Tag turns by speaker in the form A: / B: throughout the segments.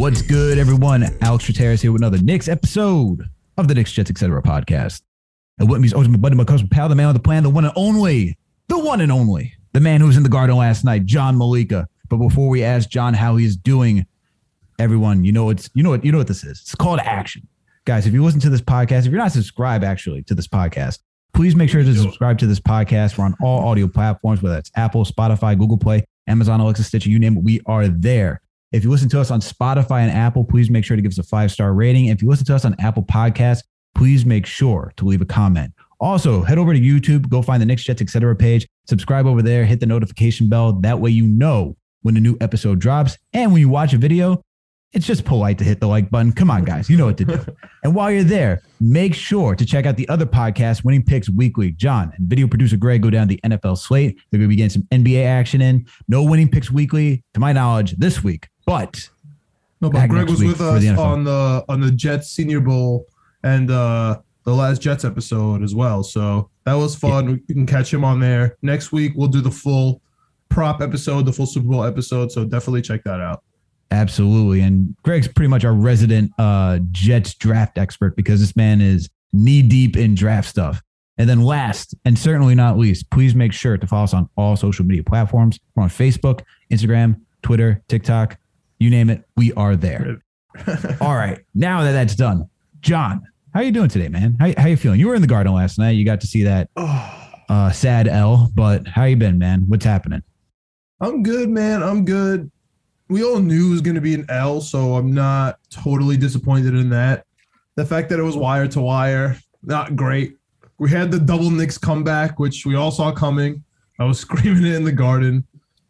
A: What's good, everyone? Alex Trateris here with another Knicks episode of the Knicks, Jets, etc. podcast. And what means ultimate buddy, my cousin pal, the man on the plan, the one and only, the one and only, the man who was in the garden last night, John Malika. But before we ask John how he's doing, everyone, you know it's you know what you know what this is. It's called action, guys. If you listen to this podcast, if you're not subscribed actually to this podcast, please make sure to subscribe to this podcast. We're on all audio platforms, whether it's Apple, Spotify, Google Play, Amazon, Alexa, Stitcher, you name it, we are there. If you listen to us on Spotify and Apple, please make sure to give us a five star rating. If you listen to us on Apple Podcasts, please make sure to leave a comment. Also, head over to YouTube, go find the Knicks Jets, etc. page, subscribe over there, hit the notification bell. That way you know when a new episode drops. And when you watch a video, it's just polite to hit the like button. Come on, guys, you know what to do. and while you're there, make sure to check out the other podcast, Winning Picks Weekly. John and video producer Greg go down the NFL slate. They're going to be getting some NBA action in. No Winning Picks Weekly, to my knowledge, this week. But
B: No, but Greg was with us
A: the
B: on the on the Jets Senior Bowl and uh the last Jets episode as well. So that was fun. You can catch him on there. Next week we'll do the full prop episode, the full Super Bowl episode. So definitely check that out.
A: Absolutely. And Greg's pretty much our resident uh, Jets draft expert because this man is knee deep in draft stuff. And then last and certainly not least, please make sure to follow us on all social media platforms. We're on Facebook, Instagram, Twitter, TikTok, you name it, we are there. all right. Now that that's done, John, how you doing today, man? How, how you feeling? You were in the garden last night. You got to see that
B: Oh,
A: uh, sad L, but how you been, man? What's happening?
B: I'm good, man. I'm good. We all knew it was going to be an L, so I'm not totally disappointed in that. The fact that it was wire to wire, not great. We had the double Knicks comeback, which we all saw coming. I was screaming it in the garden,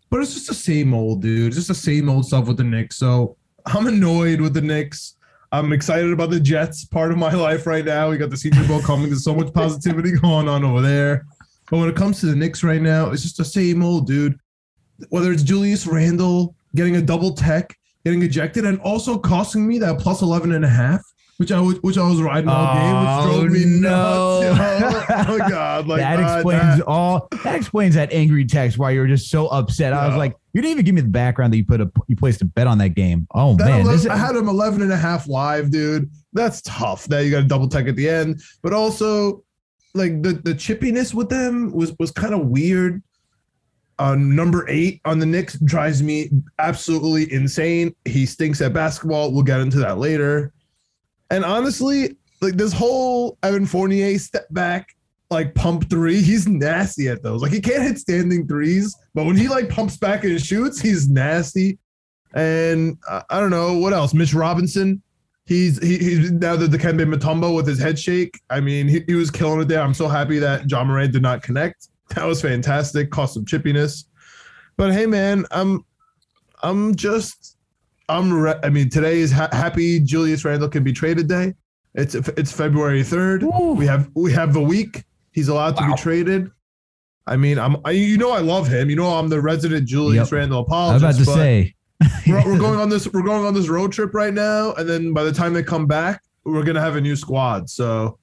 B: but it's just the same old, dude. It's just the same old stuff with the Knicks. So I'm annoyed with the Knicks. I'm excited about the Jets part of my life right now. We got the Senior Bowl coming. There's so much positivity going on over there. But when it comes to the Knicks right now, it's just the same old, dude whether it's Julius Randle getting a double tech, getting ejected, and also costing me that plus 11 and a half, which I was, which I was riding all game, which drove me
A: Oh, no.
B: nuts. Oh, my God. Like
A: that
B: uh,
A: explains
B: that-
A: all. That explains that angry text why you were just so upset. I was like, you didn't even give me the background that you put a you placed a bet on that game. Oh
B: that
A: man,
B: 11
A: is,
B: I had him 11 and a half live, dude. That's tough. That you got a double tech at the end, but also like the the chippiness with them was was kind of weird. Uh, number eight on the Knicks drives me absolutely insane. He stinks at basketball. We'll get into that later. And honestly, like this whole Evan Fournier step back, like pump three, he's nasty at those. Like he can't hit standing threes, but when he like pumps back and shoots, he's nasty. And uh, I don't know what else. Mitch Robinson, he's he, he's now the Dikembe Mutombo with his head shake. I mean, he, he was killing it there. I'm so happy that Ja Morant did not connect. That was fantastic. Cost some chippiness. But hey, man, I'm I'm just I'm. Re- I mean, today is ha- happy Julius Randle can be traded day. It's it's February third. We have we have the week. He's allowed to
A: Wow.
B: be traded. I mean, I'm I, you know I love him. You know I'm the resident Julius
A: Yep.
B: Randle
A: I was about to say.
B: we're, we're going on this we're going on this road trip right now, and then by the time they come back, we're gonna have a new squad. So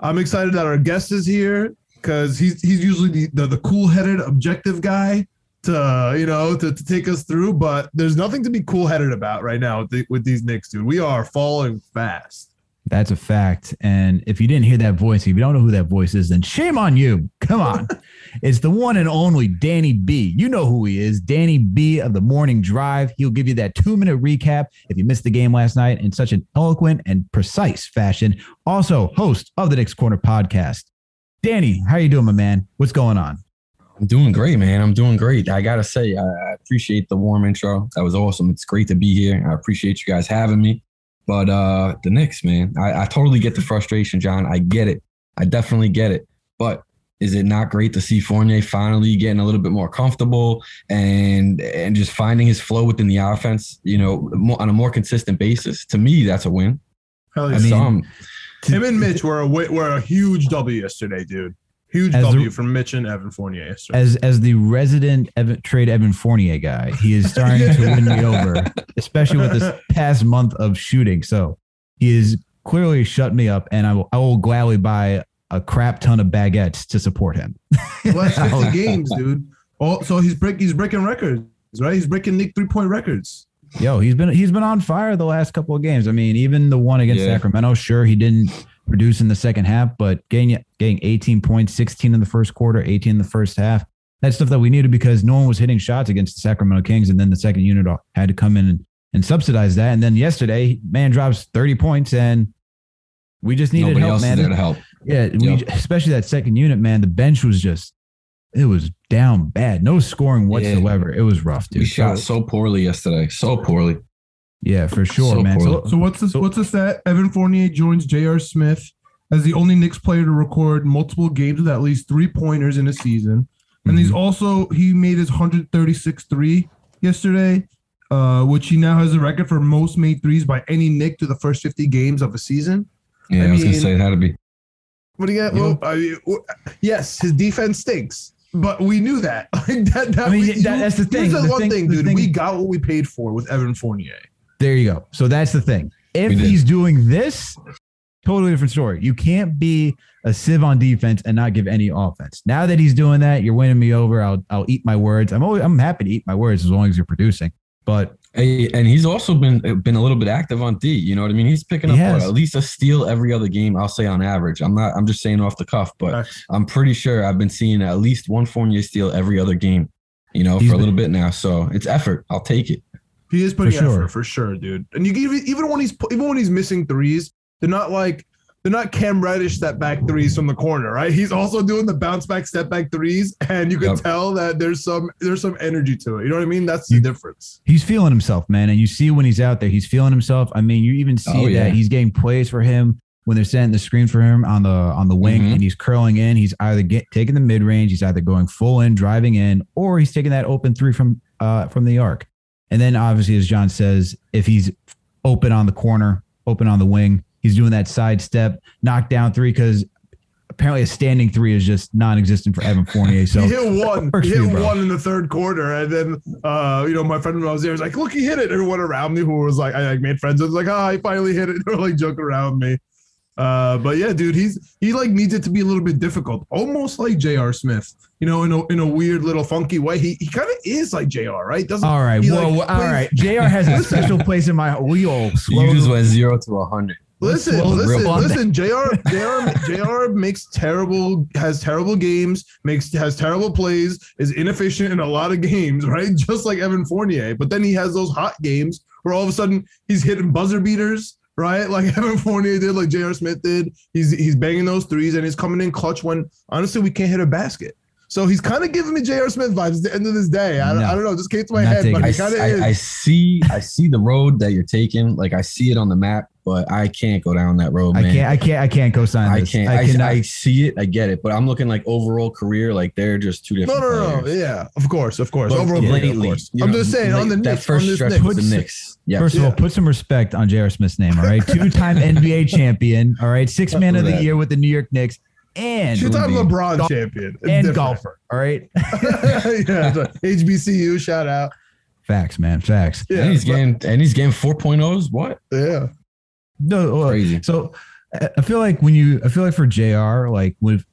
B: I'm excited that our guest is here because he's he's usually the the, the cool headed objective guy to you know to, to take us through. But there's nothing to be cool headed about right now with, the, with these Knicks, dude. We are falling fast.
A: That's a fact. And if you didn't hear that voice, if you don't know who that voice is, then shame on you. Come on. it's the one and only Danny B. You know who he is. Danny B of the morning drive. He'll give you that two minute recap if you missed the game last night in such an eloquent and precise fashion. Also, host of the Knicks Corner podcast. Danny, how you doing, my man? What's going on?
C: I'm doing great, man. I'm doing great. I gotta say, I I appreciate the warm intro. That was awesome. It's great to be here. I appreciate you guys having me. But uh the Knicks, man, I, I totally get the frustration, John. I get it. I definitely get it. But is it not great to see Fournier finally getting a little bit more comfortable and and just finding his flow within the offense, you know, more, on a more consistent basis? To me, that's a win.
B: Hell yeah.
C: I mean, um,
B: Him and Mitch were a were a huge W yesterday, dude. Huge
A: As
B: W
A: the-
B: from Mitch and Evan Fournier yesterday.
A: As as the resident Evan, trade Evan Fournier guy, he is starting to win me over, especially with this past month of shooting. So he is clearly shut me up, and I will, I will gladly buy a crap ton of baguettes to support him.
B: Last 50 games, dude. Oh, so he's break he's breaking records, right? He's breaking Knick three point records.
A: Yo, he's been he's been on fire the last couple of games. I mean, even the one against
C: Yeah.
A: Sacramento, sure he didn't produce in the second half, but getting getting 18 points, 16 in the first quarter, 18 in the first half. That's stuff that we needed because no one was hitting shots against the Sacramento Kings, and then the second unit had to come in and, and subsidize that. And then yesterday, man drops 30 points, and we just needed
C: nobody
A: help, man.
C: is there to help.
A: Yeah, we, especially that second unit, man. The bench was just it was down bad, no scoring whatsoever. It was rough, dude.
C: We shot
A: So-
C: so poorly yesterday, so poorly.
A: yeah, for sure,
C: so
A: man. So.
B: So what's the
A: So-
B: what's the stat? Evan Fournier joins J.R. Smith as the only Knicks player to record multiple games with at least three pointers in a season. And he's also he made his 136 three yesterday, uh, which he now has a record for most made threes by any Knick to the first 50 games of a season.
C: Yeah,
B: I
C: I, was gonna say it had to be.
B: What do you got? Well, I mean, yes, his defense stinks, but we knew that. Like that, that
A: I mean,
B: we-
A: that- that's the thing.
B: Here's the,
A: The
B: one
A: thing-
B: thing, dude.
A: thing-
B: we got what we paid for with Evan Fournier.
A: There you go. So that's the thing. If he's doing this, totally different story. You can't be a sieve on defense and not give any offense. Now that he's doing that, you're winning me over. I'll I'll eat my words. I'm always I'm happy to eat my words as long as you're producing. But
C: and he's also been been a little bit active on D. You know what I mean? He's picking
A: He
C: up what, at least a steal every other game. I'll say on average. I'm not. I'm just saying off the cuff, but
B: Facts.
C: I'm pretty sure I've been seeing at least one Fournier steal every other game. You know,
A: He's
C: for a
A: been-
C: little bit now. So it's effort. I'll take it.
B: He is putting
A: For sure.
B: effort for sure, dude. And you give even when he's even when he's missing threes, they're not like they're not Cam Reddish step back threes from the corner, right? He's also doing the bounce back step back threes, and you can
C: Yep.
B: tell that there's some there's some energy to it. You know what I mean? That's the
A: You-
B: difference.
A: he's feeling himself, man. And you see when he's out there, he's feeling himself. I mean, you even see
C: Oh, yeah.
A: that he's getting plays for him when they're setting the screen for him on the on the wing
C: Mhm.
A: and he's curling in. He's either get, taking the mid range, he's either going full in, driving in, or he's taking that open three from uh from the arc. And then obviously, as John says, if he's open on the corner, open on the wing, he's doing that side step, knockdown three because apparently a standing three is just non-existent for Evan Fournier. So
B: he hit one. He
A: for you,
B: hit
A: bro.
B: one in the third quarter, and then uh, you know, my friend when I was there was like, "Look, he hit it." Everyone around me who was like, I like made friends. I was like, "Ah, he finally hit it." They were like joking around me. Uh, but yeah, dude, he's he like needs it to be a little bit difficult, almost like J.R. Smith. You know, in a in a weird little funky way. He he kind of is like J.R. Right? Doesn't
A: all right,
B: he,
A: whoa,
B: like,
A: whoa, all
B: plays-
A: right. Jr. has a special place in my. We all slow.
C: You just went zero to a hundred.
B: Listen, listen, listen. Jr. Jr. Jr. makes terrible, has terrible games, makes has terrible plays, is inefficient in a lot of games, right? Just like Evan Fournier. But then he has those hot games where all of a sudden he's hitting buzzer beaters, right? Like Evan Fournier did, like J.R. Smith did. He's he's banging those threes and he's coming in clutch when honestly we can't hit a basket. So he's kind of giving me J.R. Smith vibes at the end of this day. I don't,
A: No.
B: I don't know, just came to my head,
A: taking
B: but
C: I,
B: kind of
C: I. I see. I see the road that you're taking. Like I see it on the map, but I can't go down that road,
A: I can't. I can't. I can't go
C: sign.
A: I
C: can't.
A: I
C: I,
A: cannot.
C: I, see it. I get it. But I'm looking like overall career. Like they're just two different.
B: no, no, no.
C: players.
B: Yeah, of course, of course.
C: But
B: Overall,
A: yeah,
B: player, of course.
C: you
B: I'm
C: know,
B: just saying on the
C: like,
B: Knicks.
C: that first
B: on this
C: stretch
B: Knicks.
C: with the Knicks. Yeah.
A: First of all, put some respect on J.R. Smith's name. All right, two-time NBA champion. All right, six man of the
C: that.
A: year with the New York Knicks, and
B: Two-time
C: Indeed.
B: LeBron
A: Golf-
B: champion It's
A: and
B: different.
A: golfer. All right,
B: yeah, so HBCU shout out.
A: facts, man, facts.
B: Yeah,
C: and he's
B: but-
C: getting and he's getting 4.0s. What?
B: yeah.
A: No, uh,
C: Crazy.
A: So I I feel like when you, I feel like for Jr. Like with,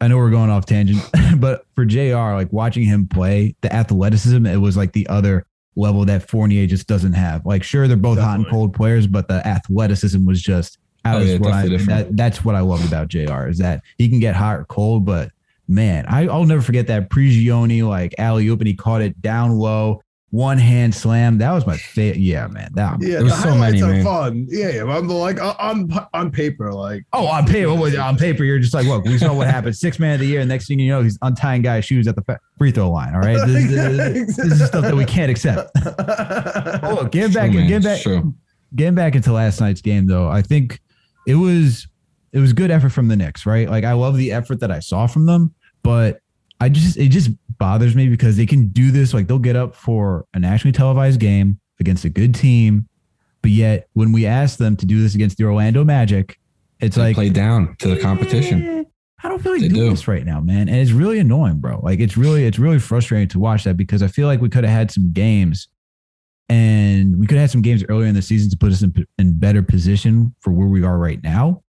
A: I know we're going off tangent, but for Jr. Like watching him play, the athleticism, it was like the other level that Fournier just doesn't have. Like sure, they're both hot and cold players, but the athleticism was just out
C: Oh,
A: of
C: yeah,
A: this world.
C: definitely
A: I- That, that's what I loved about Jr. Is that he can get hot or cold, but man, I, I'll never forget that Prigioni like alley oop and he caught it down low, one hand slam. That was my favorite. Yeah, man. That
B: Yeah,
C: There was
B: the
C: so
B: highlights
C: many,
B: are
C: man.
B: fun. Yeah, yeah. I'm like uh, on on paper, like
A: Oh, on paper, what- on paper, you're just like, look, we saw what happened. Six man of the year. Next thing you know, he's untying guys' shoes at the free throw line. All right, this, this- this is stuff that we can't accept. Oh, look, getting back,
C: True, man.
A: getting back,
C: It's true.
A: getting back into last night's game though. I think it was it was good effort from the Knicks, right? Like I love the effort that I saw from them, but I just it just bothers me because they can do this. Like they'll get up for a nationally televised game against a good team, but yet when we ask them to do this against the Orlando Magic, it's
C: They
A: like
C: play down to the competition.
A: "Eh, I don't feel like
C: They
A: doing
C: do.
A: this right now, man. And it's really annoying, bro. Like it's really, it's really frustrating to watch that because I feel like we could have had some games and we could have had some games earlier in the season to put us in, in better position for where we are right now.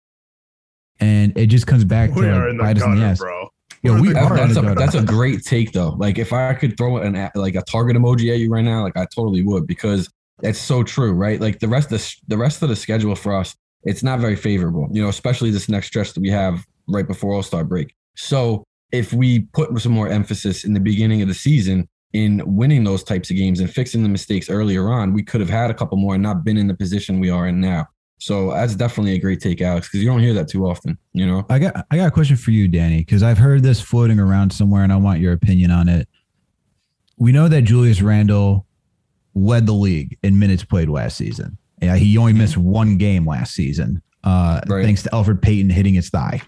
A: And it just comes back
B: We
A: to
B: are
A: like,
B: in the
A: bite us in the ass.
B: bro.
A: Yeah,
B: We're in
A: we
B: the
A: are
B: gutter.
A: in
C: That's
A: the
C: a that's a great take though. Like if I could throw an a- like a target emoji at you right now, like I totally would because it's so true, right? Like the rest of the, the rest of the schedule for us, it's not very favorable. You know, especially this next stretch that we have right before All Star break. So if we put some more emphasis in the beginning of the season in winning those types of games and fixing the mistakes earlier on, we could have had a couple more and not been in the position we are in now. So that's definitely a great take, Alex, because you don't hear that too often. You know,
A: I got I got a question for you, Danny, because I've heard this floating around somewhere, and I want your opinion on it. We know that Julius Randle led the league in minutes played last season. Yeah, he only missed one game last season, uh,
C: Right.
A: thanks to Elfrid Payton hitting his thigh.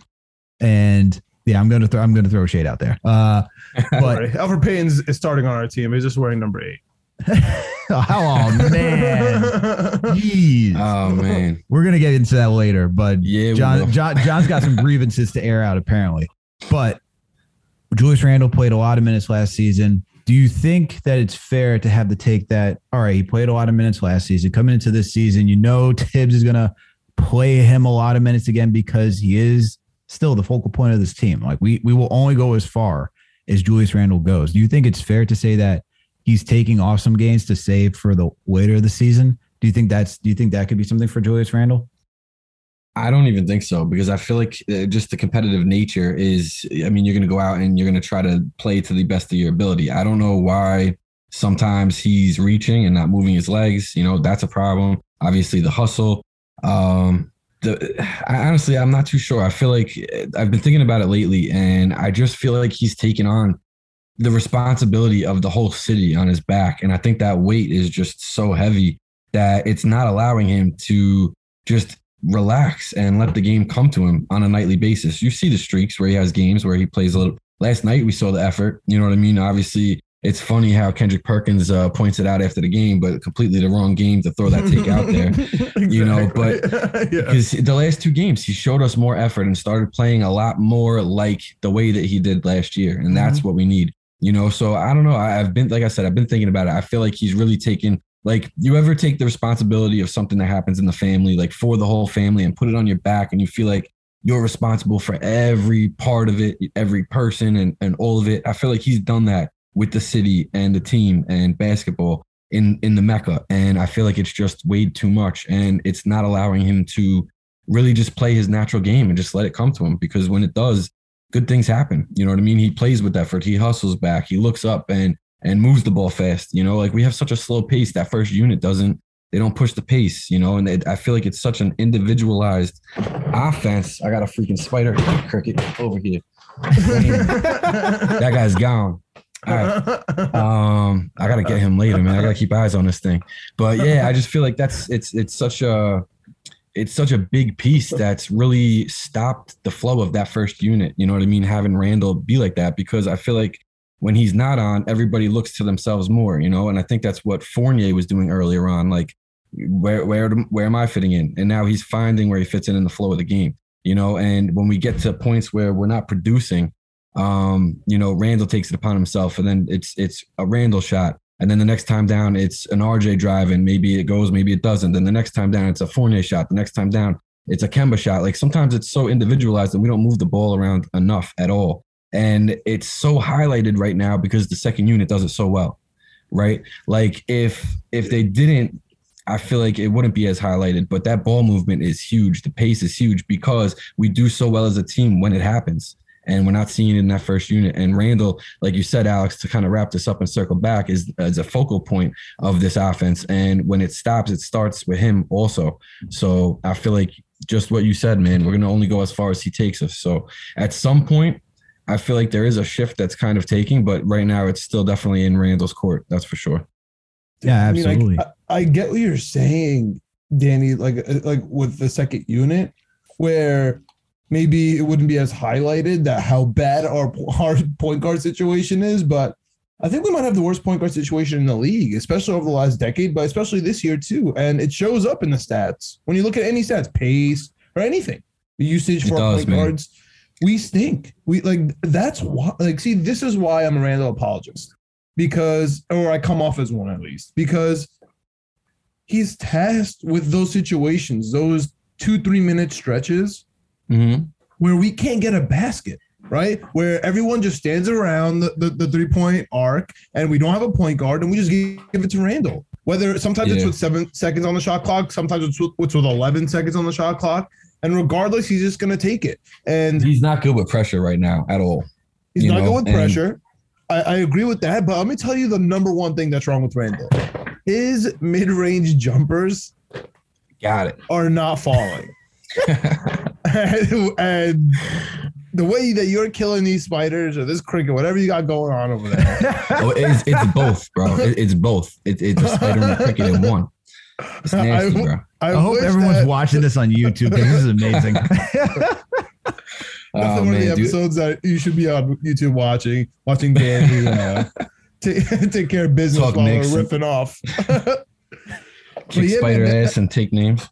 A: And yeah, I'm gonna throw I'm gonna throw shade out there. Uh, but
B: Right. Elfrid Payton's is starting on our team. He's just wearing number eight.
A: oh man, jeez,
C: oh man,
A: we're gonna get into that later. But
C: yeah,
A: John. John John's got some grievances to air out apparently. But Julius Randle played a lot of minutes last season. Do you think that it's fair to have the take that all right, he played a lot of minutes last season. Coming into this season, you know Tibbs is gonna play him a lot of minutes again because he is still the focal point of this team. Like we we will only go as far as Julius Randle goes. Do you think it's fair to say that he's taking off some games to save for the later of the season? Do you think that's do you think that could be something for Julius Randle?
C: I don't even think so because I feel like uh, just the competitive nature is. I mean, you're going to go out and you're going to try to play to the best of your ability. I don't know why sometimes he's reaching and not moving his legs. You know, that's a problem. Obviously, the hustle. Um, the I, honestly, I'm not too sure. I feel like uh, I've been thinking about it lately, and I just feel like he's taken on the responsibility of the whole city on his back, and I think that weight is just so heavy that it's not allowing him to just relax and let the game come to him on a nightly basis. You see the streaks where he has games where he plays a little. Last night we saw the effort. You know what I mean? Obviously, it's funny how Kendrick Perkins uh, points it out after the game, but completely the wrong game to throw that take out there. you know, but
B: yeah.
C: Because the last two games, he showed us more effort and started playing a lot more like the way that he did last year, and that's what we need. You know, so I don't know. I, I've been, like I said, I've been thinking about it. I feel like he's really taken like you ever take the responsibility of something that happens in the family, like for the whole family, and put it on your back, and you feel like you're responsible for every part of it, every person, and and all of it. I feel like he's done that with the city and the team and basketball in in the mecca, and I feel like it's just weighed too much, and it's not allowing him to really just play his natural game and just let it come to him. Because when it does, good things happen. You know what I mean? He plays with effort. He hustles back. He looks up and and moves the ball fast. You know, like we have such a slow pace. That first unit doesn't. They don't push the pace. You know, and it, I feel like it's such an individualized offense. I got a freaking spider cricket over here. that guy's gone. All right. Um, I gotta get him later, man. I gotta keep eyes on this thing. But yeah, I just feel like that's it's it's such a it's such a big piece that's really stopped the flow of that first unit. You know what I mean? Having Randle be like that because I feel like when he's not on, everybody looks to themselves more, you know. And I think that's what Fournier was doing earlier on. Like, where where where am I fitting in? And now he's finding where he fits in in the flow of the game, you know. And when we get to points where we're not producing, um, you know, Randle takes it upon himself, and then it's it's a Randle shot. And then the next time down, it's an RJ drive, and maybe it goes, maybe it doesn't. Then the next time down, it's a Fournier shot. The next time down, it's a Kemba shot. Like sometimes it's so individualized and we don't move the ball around enough at all. And it's so highlighted right now because the second unit does it so well, right? Like if if they didn't, I feel like it wouldn't be as highlighted. But that ball movement is huge. The pace is huge because we do so well as a team when it happens and we're not seeing it in that first unit. And Randle, like you said, Alex, to kind of wrap this up and circle back, is as a focal point of this offense. And when it stops, it starts with him also. So I feel like just what you said, man, we're gonna only go as far as he takes us. So at some point, I feel like there is a shift that's kind of taking, but right now it's still definitely in Randle's court. That's for sure.
A: Yeah,
B: I mean, I-
A: absolutely.
B: I, I get what you're saying, Danny. Like, uh, like with the second unit, where maybe it wouldn't be as highlighted that how bad our, our point guard situation is, but I think we might have the worst point guard situation in the league, especially over the last decade, but especially this year too. And it shows up in the stats. When you look at any stats, pace or anything, the usage for our
C: does,
B: point
C: man.
B: guards, we stink. We like that's why like see, this is why I'm a Randle apologist. Because or I come off as one at least, because he's tasked with those situations, those two, three minute stretches
C: hmm
B: where we can't get a basket, right? Where everyone just stands around the, the, the three point arc and we don't have a point guard and we just give, give it to Randle. Whether sometimes it's with seven seconds on the shot clock, sometimes it's with, it's with 11 seconds on the shot clock. And regardless, he's just going to take it. And
C: He's not good with pressure right now at all.
B: he's not
C: know,
B: good with
C: and-
B: pressure. I, I agree with that. But let me tell you the number one thing that's wrong with Randle. His mid range jumpers
C: Got it.
B: are not falling. and, and the way that you're killing these spiders or this cricket, whatever you got going on over there,
C: Oh, it's, it's both, bro. It, it's both. It, it's a spider and a cricket in one. It's nasty, bro.
B: I,
A: I hope everyone's
B: that-
A: watching this on YouTube because this is amazing.
B: That's
C: Oh,
B: one of the
C: man, dude.
B: episodes that you should be on YouTube watching, watching Danny uh, take, take care of business
C: Talk
B: while we're
C: and-
B: riffing off.
C: Kick
B: yeah,
C: spider
B: man,
C: ass and take names.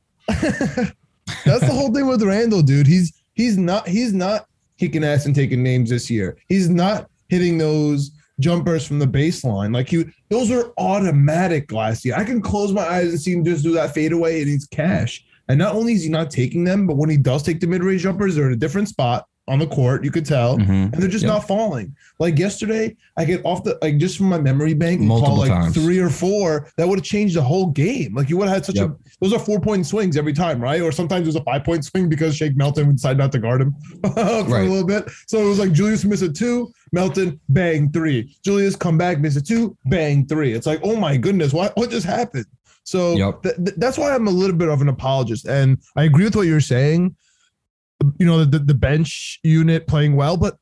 B: That's the whole thing with Randle, dude. He's he's not he's not kicking ass and taking names this year. He's not hitting those jumpers from the baseline. Like you, those are automatic last year. I can close my eyes and see him just do that fadeaway and he's cash. And not only is he not taking them, but when he does take the mid-range jumpers, they're in a different spot on the court. You could tell.
C: Mhm.
B: And they're just
C: Yep.
B: not falling. Like yesterday, I get off the like just from my memory bank and
C: Multiple
B: call like
C: times.
B: three or four. That would have changed the whole game. Like you would have had such
C: Yep.
B: a those are four point swings every time, right? Or sometimes there's a five point swing because Shake Melton would decide not to guard him for
C: Right.
B: a little bit. So it was like Julius miss a two, Melton bang three, Julius come back miss a two, bang three. It's like oh my goodness, what what just happened? So
C: Yep.
B: th- th- that's why I'm a little bit of an apologist, and I agree with what you're saying. You know the the bench unit playing well, but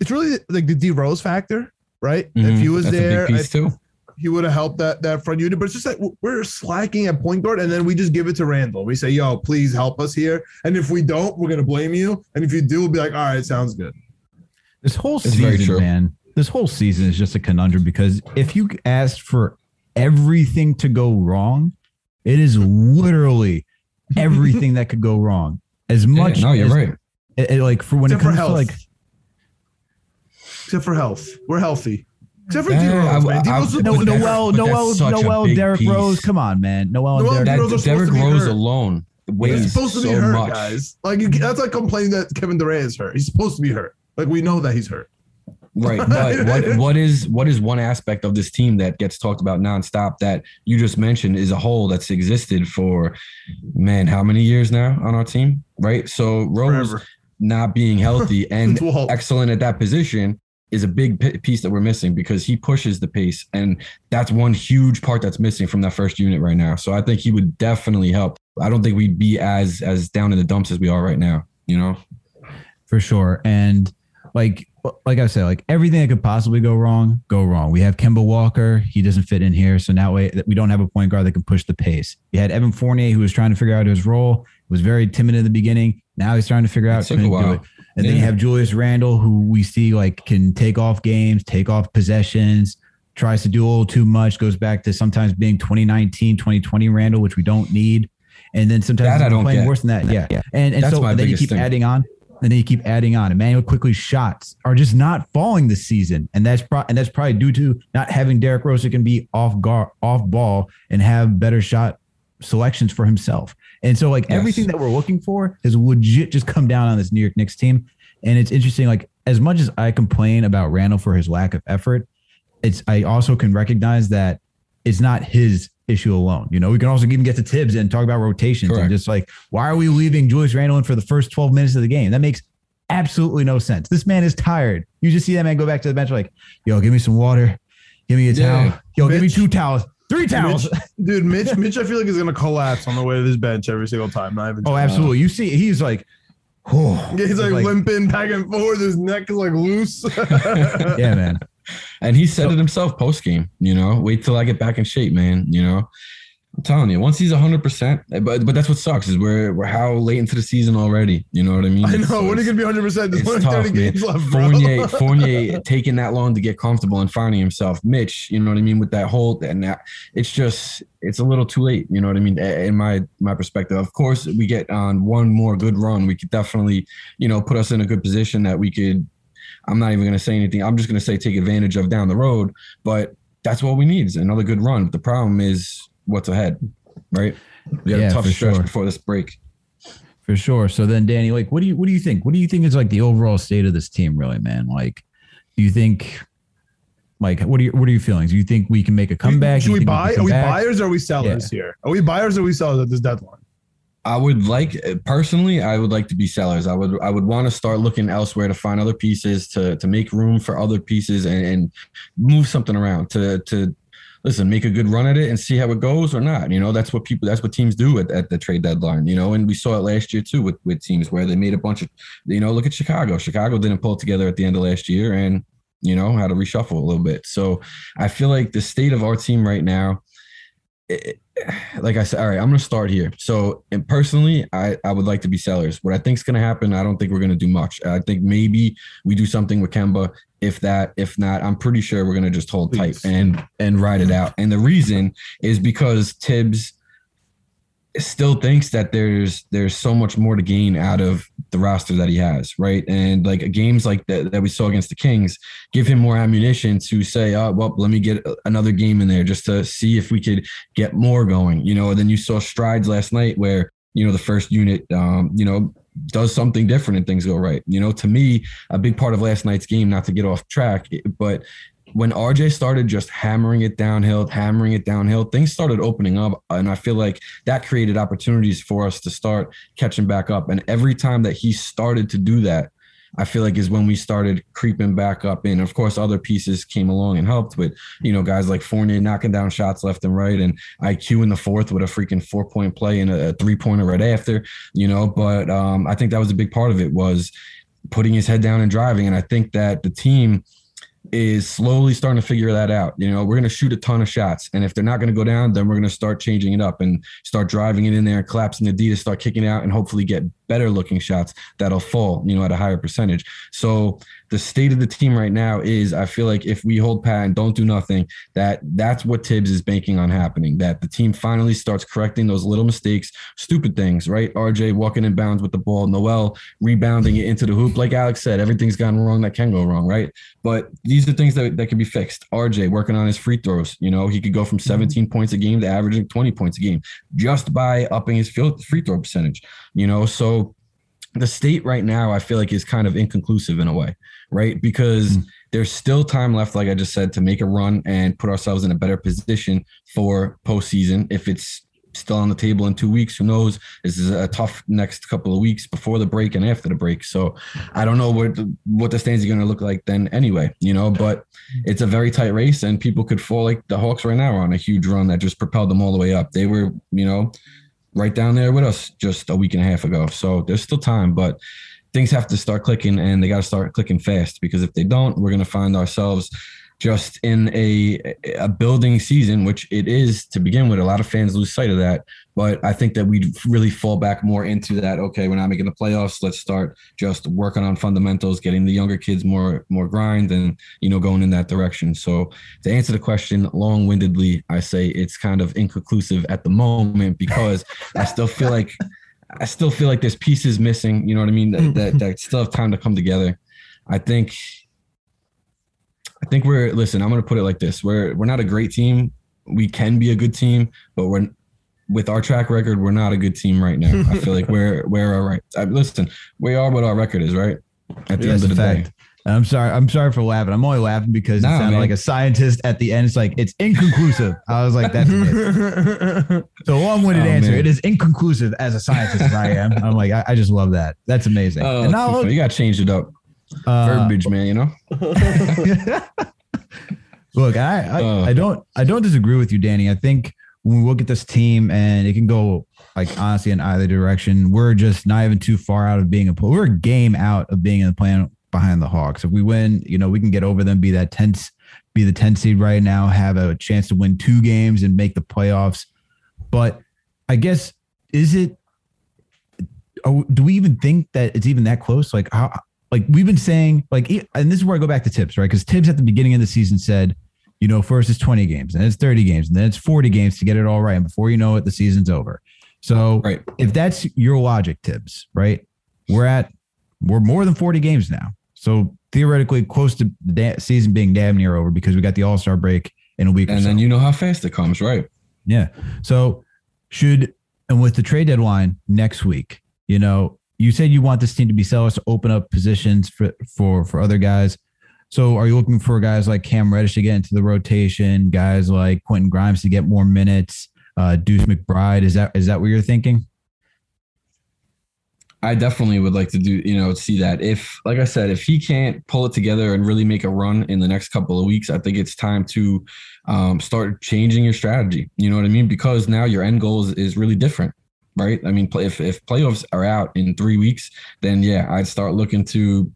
B: it's really like the D Rose factor, right? If
C: Mhm.
B: he was
C: That's
B: there, I
C: piece too.
B: he would have helped that that front unit. But it's just like we're slacking at point guard, and then we just give it to Randle. We say, "Yo, please help us here." And if we don't, we're gonna blame you. And if you do, we'll be like, "All right, sounds good."
A: This whole
C: It's
A: season, man, this whole season is just a conundrum because if you asked for everything to go wrong, it is literally everything that could go wrong. As
C: Yeah,
A: much
C: no, you're
A: as,
C: right.
A: it- it- like for when
B: Except
A: it comes to
B: health.
A: like
B: Except for health, we're healthy. Except for
C: Yeah,
B: D Rose,
C: I-
B: man. D
C: I-
B: Rose,
A: no, Noel, Noel, Noel,
C: big
A: Derrick
C: piece.
A: Rose. Come on, man. Noel,
B: Noel
A: and
C: That
A: Derrick.
B: Rose are supposed
C: Derrick
B: to
C: Rose
B: hurt.
C: alone
B: he's
C: weighs
B: supposed to be hurt,
C: much.
B: guys. Like you, that's like complaining that Kevin Durant is hurt. He's supposed to be hurt. Like we know that he's hurt.
C: Right. But what what is what is one aspect of this team that gets talked about nonstop that you just mentioned is a hole that's existed for man, how many years now on our team? Right. So Rose
B: Forever.
C: not being healthy and excellent at that position is a big pi- piece that we're missing because he pushes the pace and that's one huge part that's missing from that first unit right now. So I think he would definitely help. I don't think we'd be as as down in the dumps as we are right now, you know?
A: for sure. And like like I said, like everything that could possibly go wrong, go wrong. We have Kemba Walker. He doesn't fit in here. So now we, we don't have a point guard that can push the pace. You had Evan Fournier, who was trying to figure out his role, was very timid in the beginning. Now he's trying to figure out.
C: It took a while.
A: it. And then you have Julius Randle, who we see like can take off games, take off possessions, tries to do a little too much, goes back to sometimes being 2019, 2020 Randle, which we don't need. And then sometimes
C: That
A: playing
C: get.
A: worse than that. Yeah. yeah. And, and
C: That's
A: so
C: my
A: then you keep
C: thing.
A: adding on and then you keep adding on. Immanuel Quickley shots are just not falling this season, and that's pro- and that's probably due to not having Derrick Rose who can be off guard, off ball, and have better shot selections for himself. And so, like
C: Yes.
A: everything that we're looking for has legit just come down on this New York Knicks team. And it's interesting, like as much as I complain about Randle for his lack of effort, it's I also can recognize that it's not his issue alone. You know, we can also even get to Tibbs and talk about rotations and just like why are we leaving Julius Randle in for the first 12 minutes of the game? That makes absolutely no sense. This man is tired. You just see that man go back to the bench like, yo, give me some water, give me a
C: Yeah.
A: towel, yo, give me two towels, three towels.
B: Mitch, dude, Mitch, Mitch, I feel like is gonna collapse on the way to this bench every single time. Not even.
A: Oh, absolutely. You see, he's like, oh,
B: Yeah, he's like, limping back and forth. His neck is like loose.
A: yeah, man.
C: And he said it himself post game, you know, wait till I get back in shape, man. You know, I'm telling you, once he's 100, percent but but that's what sucks is we're we're how late into the season already. You know what I mean?
B: I know.
C: So
B: when are you gonna be 100? percent There's
C: it's
B: only
C: tough,
B: 30
C: man.
B: games left, bro.
C: Fournier, Fournier taking that long to get comfortable and finding himself. Mitch, you know what I mean, with that hold and that it's just it's a little too late. You know what I mean? In my my perspective, of course, we get on one more good run, we could definitely, you know, put us in a good position that we could. I'm not even going to say anything. I'm just going to say take advantage of down the road. But that's what we need is another good run. But the problem is what's ahead, right? We got
A: Yeah,
C: a tough
A: for
C: stretch
A: sure.
C: before this break.
A: For sure. So then, Danny, like, what do you what do you think? What do you think is like the overall state of this team, really, man? Like, do you think, like, what are your what are your feelings? Do you think we can make a comeback?
B: Should we buy?
A: can
B: Are we
A: back?
B: buyers or are we sellers here? Are we buyers or are we sellers at this deadline?
C: I would like personally, I would like to be sellers. I would I would want to start looking elsewhere to find other pieces to to make room for other pieces and, and move something around to to listen, make a good run at it and see how it goes or not. You know, that's what people that's what teams do at, at the trade deadline, you know, and we saw it last year too with with teams where they made a bunch of you know, look at Chicago. Chicago didn't pull together at the end of last year and you know, had to reshuffle a little bit. So I feel like the state of our team right now it, like I said, all right, I'm gonna start here. So, and personally, I I would like to be sellers. What I think is gonna happen, I don't think we're gonna do much. I think maybe we do something with Kemba. If that, if not, I'm pretty sure we're gonna just hold
B: Please.
C: tight and and ride it mm. out. And the reason is because Tibbs still thinks that there's there's so much more to gain out of the roster that he has, right? And like games like that that we saw against the Kings give him more ammunition to say, oh, well, let me get another game in there just to see if we could get more going, you know. And then you saw strides last night where, you know, the first unit, um, you know, does something different and things go right. You know, to me, a big part of last night's game, not to get off track, but when RJ started just hammering it downhill, hammering it downhill, things started opening up. And I feel like that created opportunities for us to start catching back up. And every time that he started to do that, I feel like is when we started creeping back up And Of course, other pieces came along and helped with, you know, guys like Fournier knocking down shots left and right, and IQ in the fourth with a freaking four point play and a, three pointer right after, you know. But um, I think that was a big part of it was putting his head down and driving. And I think that the team is slowly starting to figure that out. You know, we're going to shoot a ton of shots, and if they're not going to go down, then we're going to start changing it up and start driving it in there, collapsing the D to start kicking out, and hopefully get better looking shots that'll fall. You know, at a higher percentage. So the state of the team right now is, I feel like if we hold pat and don't do nothing, that that's what Tibbs is banking on happening. That the team finally starts correcting those little mistakes, stupid things, right? RJ walking in bounds with the ball, Noel rebounding it into the hoop. Like Alex said, everything's gone wrong that can go wrong, right? But these are things that, that can be fixed. RJ working on his free throws. You know, he could go from mm-hmm. 17 points a game to averaging 20 points a game just by upping his field free throw percentage. You know, so the state right now, I feel like is kind of inconclusive in a way, right? Because
A: Mm.
C: there's still time left, like I just said, to make a run and put ourselves in a better position for postseason. If it's still on the table in two weeks, who knows? This is a tough next couple of weeks before the break and after the break. So I don't know what the, what the stands are going to look like then anyway, you know, but it's a very tight race and people could fall like the Hawks right now are on a huge run that just propelled them all the way up. They were, you know, right down there with us just a week and a half ago. So there's still time, but things have to start clicking and they got to start clicking fast because if they don't, we're going to find ourselves just in a a building season, which it is to begin with. A lot of fans lose sight of that, but I think that we really fall back more into that. Okay, we're not making the playoffs. Let's start just working on fundamentals, getting the younger kids more more grind, and you know going in that direction. So to answer the question long-windedly, I say it's kind of inconclusive at the moment because I still feel like I still feel like there's pieces missing. You know what I mean? That that, that still have time to come together. I think I think we're listen, I'm gonna put it like this. We're we're not a great team. We can be a good team, but we're with our track record, we're not a good team right now. I feel like we're we're all right. I, listen, we are what our record is, right? At the
A: That's
C: end of the day.
A: fact. And I'm sorry. I'm sorry for laughing. I'm only laughing because
C: Nah,
A: it sounded
C: man.
A: like a scientist at the end. It's like it's inconclusive. I was like, that's it. So long-winded
C: Oh,
A: answer.
C: man.
A: It is inconclusive as a scientist as I am. I'm like, I, I just love that. That's amazing.
C: Oh,
A: and now,
C: you gotta change it up.
A: Uh,
C: Verbiage, man, you know?
A: Look, I I,
C: Uh.
A: I don't I don't disagree with you, Danny. I think when we look at this team and it can go like honestly in either direction, we're just not even too far out of being a we're a game out of being in the plan behind the Hawks. If we win, you know, we can get over them, be that tense, be the 10 seed right now, have a chance to win two games and make the playoffs. But I guess is it? Oh, do we even think that it's even that close? Like how? Like we've been saying, like, and this is where I go back to Tibbs, right? Because Tibbs at the beginning of the season said, you know, first it's 20 games, and it's 30 games, and then it's 40 games to get it all right. And before you know it, the season's over. So
C: Right.
A: if that's your logic, Tibbs, right? We're at we're more than 40 games now. So theoretically close to the season being damn near over because we got the All-Star break in a week or
C: And
A: so.
C: then you know how fast it comes, right?
A: Yeah. So should and with the trade deadline next week, you know, you said you want this team to be sellers to open up positions for for for other guys. So are you looking for guys like Cam Reddish to get into the rotation, guys like Quentin Grimes to get more minutes, uh Deuce McBride? Is that is that what you're thinking?
C: I definitely would like to do, you know, see that. If, like I said, if he can't pull it together and really make a run in the next couple of weeks, I think it's time to um, start changing your strategy. You know what I mean? Because now your end goal is, is really different, right? I mean, if if playoffs are out in three weeks, then yeah, I'd start looking to.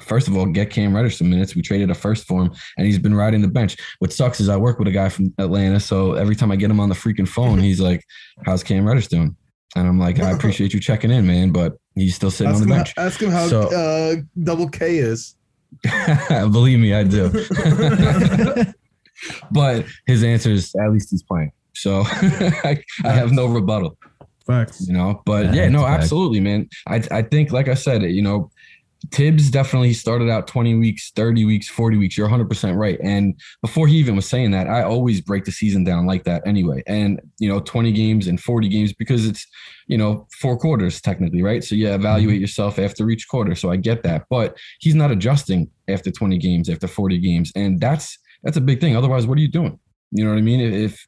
C: First of all, get Cam Reddish some minutes. We traded a first for him, and he's been riding the bench. What sucks is I work with a guy from Atlanta, so every time I get him on the freaking phone, he's like, "How's Cam Reddish doing?" And I'm like, I appreciate you checking in, man, but he's still sitting
B: Ask
C: on the bench.
B: ask him how
C: So-
B: uh, double K is.
C: Believe me, I do. but his answer is at least he's playing. So I, I have no rebuttal,
B: Facts.
C: you know. But
A: Yeah,
C: yeah, no,
A: that's
C: absolutely, man. I I think, like I said, you know, Tibbs definitely started out 20 weeks, 30 weeks, 40 weeks. You're 100% right. And before he even was saying that, I always break the season down like that anyway. And, you know, 20 games and 40 games because it's, you know, four quarters technically, right? So you evaluate mm-hmm. yourself after each quarter. So I get that. But he's not adjusting after 20 games, after 40 games. And that's that's a big thing. Otherwise, what are you doing? You know what I mean? If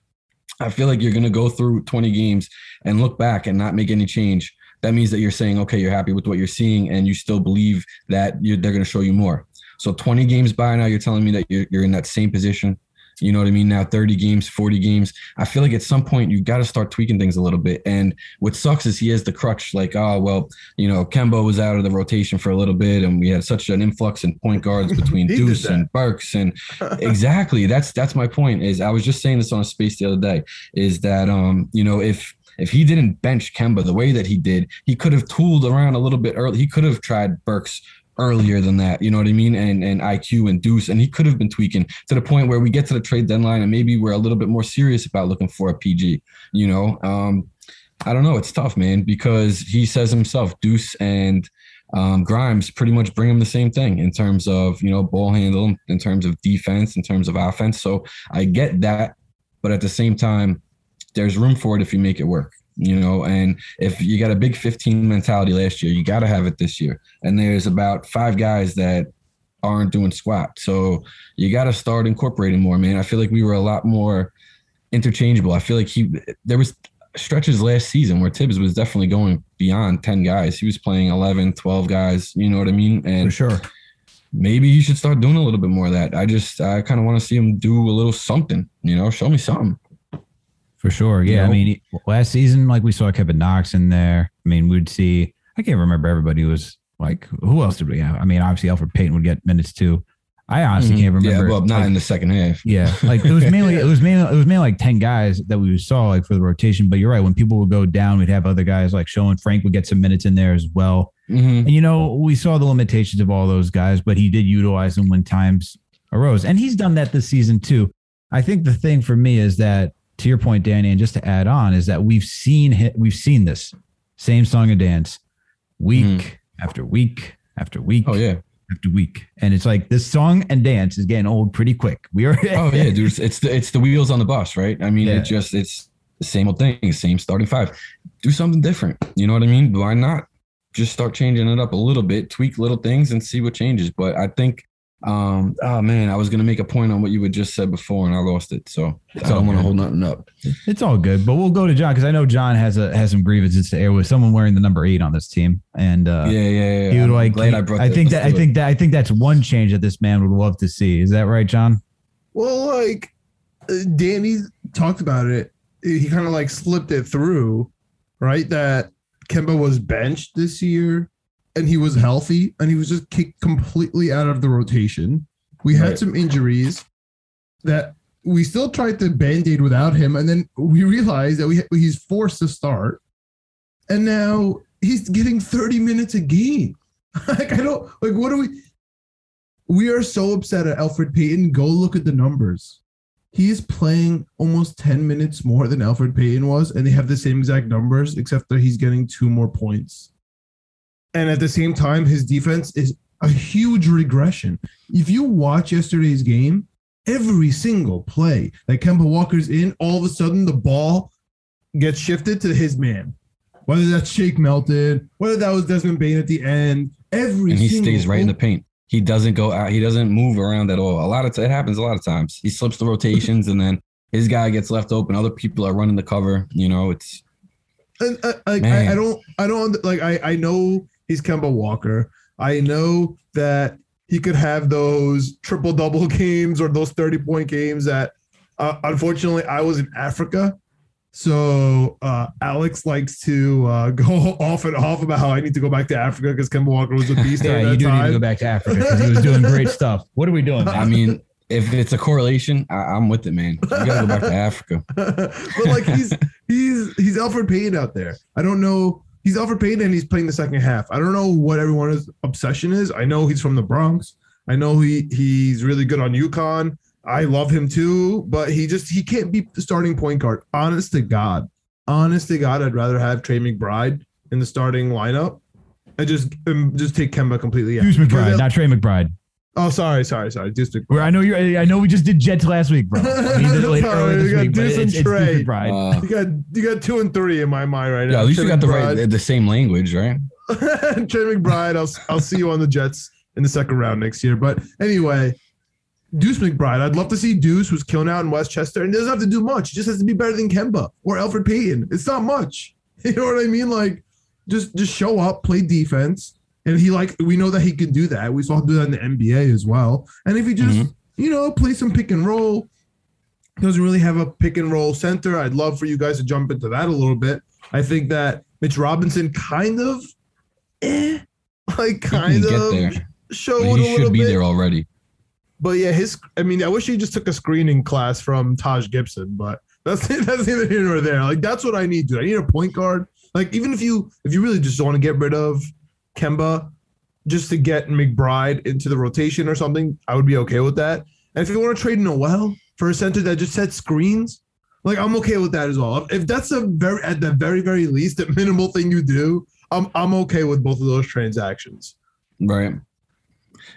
C: I feel like you're going to go through 20 games and look back and not make any change, that means that you're saying, okay, you're happy with what you're seeing and you still believe that they're going to show you more. So 20 games by now, you're telling me that you're, you're in that same position. You know what I mean? Now 30 games, 40 games. I feel like at some point you got to start tweaking things a little bit. And what sucks is he has the crutch, like, oh, well, you know, Kemba was out of the rotation for a little bit and we had such an influx in point guards between Deuce and Burks. And exactly, that's that's my point is I was just saying this on a space the other day, is that um, you know, if if he didn't bench Kemba the way that he did, he could have tooled around a little bit early. He could have tried Burks earlier than that, you know what I mean? And and IQ and Deuce, and he could have been tweaking to the point where we get to the trade deadline and maybe we're a little bit more serious about looking for a PG, you know. Um, I don't know. It's tough, man, because he says himself, Deuce and um, Grimes pretty much bring him the same thing in terms of, you know, ball handle, in terms of defense, in terms of offense. So I get that. But at the same time, there's room for it if you make it work, you know. And if you got a big 15 mentality last year, you got to have it this year. And there's about five guys that aren't doing squat. So you got to start incorporating more, man. I feel like we were a lot more interchangeable. I feel like he, there was stretches last season where Tibbs was definitely going beyond 10 guys. He was playing 11, 12 guys, you know what I mean? And For
A: sure.
C: maybe he should start doing a little bit more of that. I just, I kind of want to see him do a little something, you know, show me something.
A: For sure.
C: You
A: Yeah. I mean, last season, like we saw Kevin Knox in there. I mean, we'd see, I can't remember everybody was like, who else did we have? I mean, obviously Elfrid Payton would get minutes too. I honestly
C: Mhm.
A: can't remember.
C: Yeah, well, not
A: like,
C: in the second half.
A: yeah. Like it was mainly, it was mainly, it was mainly like 10 guys that we saw like for the rotation. But you're right. When people would go down, we'd have other guys like showing Frank would get some minutes in there as well.
C: Mhm.
A: And you know, we saw the limitations of all those guys, but he did utilize them when times arose. And he's done that this season too. I think the thing for me is that to your point, Danny, and just to add on, is that we've seen hi- we've seen this same song and dance week mm-hmm. after week after week
C: Oh yeah.
A: after week. And it's like this song and dance is getting old pretty quick. We are
C: Oh yeah, dude. It's, it's the it's the wheels on the bus, right? I mean,
A: Yeah.
C: it just it's the same old thing, same starting five. Do something different. You know what I mean? Why not just start changing it up a little bit, tweak little things, and see what changes? But I think, um, oh man, I was gonna make a point on what you had just said before, and I lost it. So I
A: all
C: don't want to hold nothing up.
A: It's all good, but we'll go to John because I know John has a has some grievances to air with someone wearing the number eight on this team, and uh,
C: yeah, yeah, yeah.
A: he would
C: I'm
A: like.
C: glad
A: he-
C: I brought.
A: I think that I
C: do it.
A: think that I think that's one change that this man would love to see. Is that right, John?
B: Well, like uh, Danny talked about it. He kind of like slipped it through, right? That Kemba was benched this year and he was healthy and he was just kicked completely out of the rotation. We had
C: Right.
B: some injuries that we still tried to band-aid without him, and then we realized that we he's forced to start, and now he's getting 30 minutes a game. like I don't like what do we we are so upset at Elfrid Payton. Go look at the numbers. He's playing almost 10 minutes more than Elfrid Payton was, and they have the same exact numbers, except that he's getting two more points. And at the same time, his defense is a huge regression. If you watch yesterday's game, every single play that Kemba Walker's in, all of a sudden the ball gets shifted to his man. Whether that's Shake Milton, whether that was Desmond Bane at the end, every
C: and he stays right in the paint. He doesn't go out. He doesn't move around at all. A lot of t- it happens a lot of times. He slips the rotations, and then his guy gets left open. Other people are running the cover. You know, it's
B: And uh, like I, I don't, I don't like. I I know he's Kemba Walker. I know that he could have those triple double games or those thirty point games. That uh, unfortunately I was in Africa, so uh, Alex likes to uh, go off and off about how I need to go back to Africa because Kemba Walker was a beast.
A: Yeah,
B: during
A: you
B: that
A: do need to go back to Africa because he was doing great stuff. What are we doing?
C: I mean, if it's a correlation, I, I'm with it, man. You gotta go back to Africa.
B: but like he's he's he's Elfrid Payton out there. I don't know. He's overpaid and he's playing the second half. I don't know what everyone's obsession is. I know he's from the Bronx. I know he he's really good on UConn. I love him too, but he just he can't be the starting point guard. Honest to God, honest to God, I'd rather have Trey McBride in the starting lineup. I just um, just take Kemba completely out. Because
A: McBride, not Trey McBride.
B: Oh, sorry, sorry, sorry. Deuce McBride.
A: Where I know you're. I know we just did Jets last week, bro. I mean,
B: Sorry,
A: earlier
B: we
A: this
B: got
A: week, but it's, it's Deuce
B: Trey.
C: Uh,
B: You got you got two and three in my mind right now.
C: at least you
B: Trey
C: got the right, the same language, right?
B: Trey McBride. I'll I'll see you on the Jets in the second round next year. But anyway, Deuce McBride. I'd love to see Deuce, who's killing out in Westchester, and doesn't have to do much. He just has to be better than Kemba or Elfrid Payton. It's not much. You know what I mean? Like, just just show up, play defense, and he like we know that he can do that. We saw him do that in the NBA as well. And if he just
C: Mhm.
B: you know play some pick and roll, doesn't really have a pick and roll center. I'd love for you guys to jump into that a little bit. I think that Mitch Robinson kind of, eh, like kind of
C: there.
B: showed
C: But
B: a
C: he
B: little
C: should be
B: bit.
C: there already.
B: But yeah, his. I mean, I wish he just took a screening class from Taj Gibson, but that's that's neither here nor there. Like that's what I need, dude. I need a point guard. Like even if you if you really just want to get rid of Kemba, just to get McBride into the rotation or something, I would be okay with that. And if you want to trade Noel for a center that just sets screens, like I'm okay with that as well. If that's a very at the very very least a minimal thing you do, I'm I'm okay with both of those transactions.
C: Right.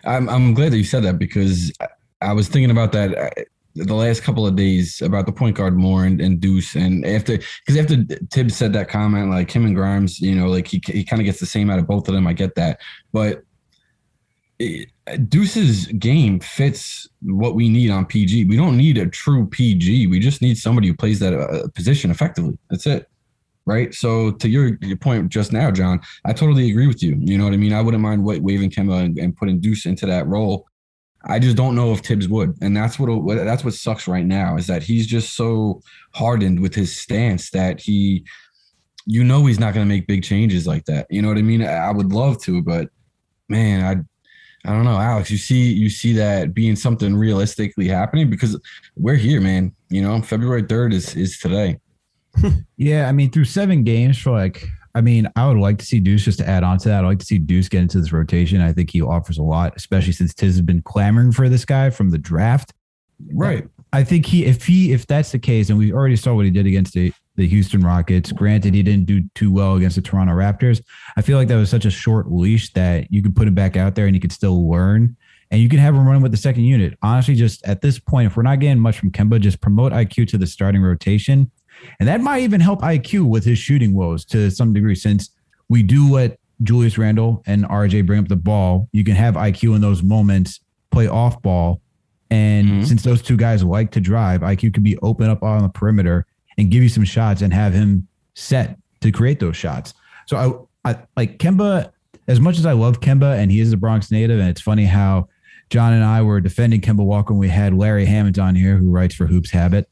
C: I'm I'm glad that you said that because I, I was thinking about that uh, the last couple of days about the point guard more and, and Deuce and after because after Thibs said that comment like him and Grimes you know like he he kind of gets the same out of both of them I get that but it, Deuce's game fits what we need on PG we don't need a true PG we just need somebody who plays that uh, position effectively that's it right? So to your, your point just now, John, I totally agree with you. You know what I mean? I wouldn't mind wa- waving Kemba and, and putting Deuce into that role. I just don't know if Thibs would, and that's what that's what sucks right now is that he's just so hardened with his stance that he, you know, he's not going to make big changes like that. You know what I mean? I I would love to, but man, I I don't know, Alex. You see, you see that being something realistically happening because we're here, man. You know, February third is is today.
A: Yeah, I mean, through seven games for like, I mean, I would like to see Deuce just to add on to that. I'd like to see Deuce get into this rotation. I think he offers a lot, especially since Thibs has been clamoring for this guy from the draft.
C: Right.
A: I think he, if he, if that's the case, and we already saw what he did against the the Houston Rockets. Granted, he didn't do too well against the Toronto Raptors. I feel like that was such a short leash that you could put him back out there and he could still learn. And you can have him running with the second unit. Honestly, just at this point, if we're not getting much from Kemba, just promote IQ to the starting rotation. And that might even help IQ with his shooting woes to some degree, since we do let Julius Randle and RJ bring up the ball. You can have IQ in those moments play off ball. And
C: Mhm.
A: since those two guys like to drive, IQ could be open up on the perimeter and give you some shots and have him set to create those shots. So I, I like Kemba as much as I love Kemba and he is a Bronx native. And it's funny how John and I were defending Kemba Walker when we had Larry Hammond on here, who writes for Hoops Habit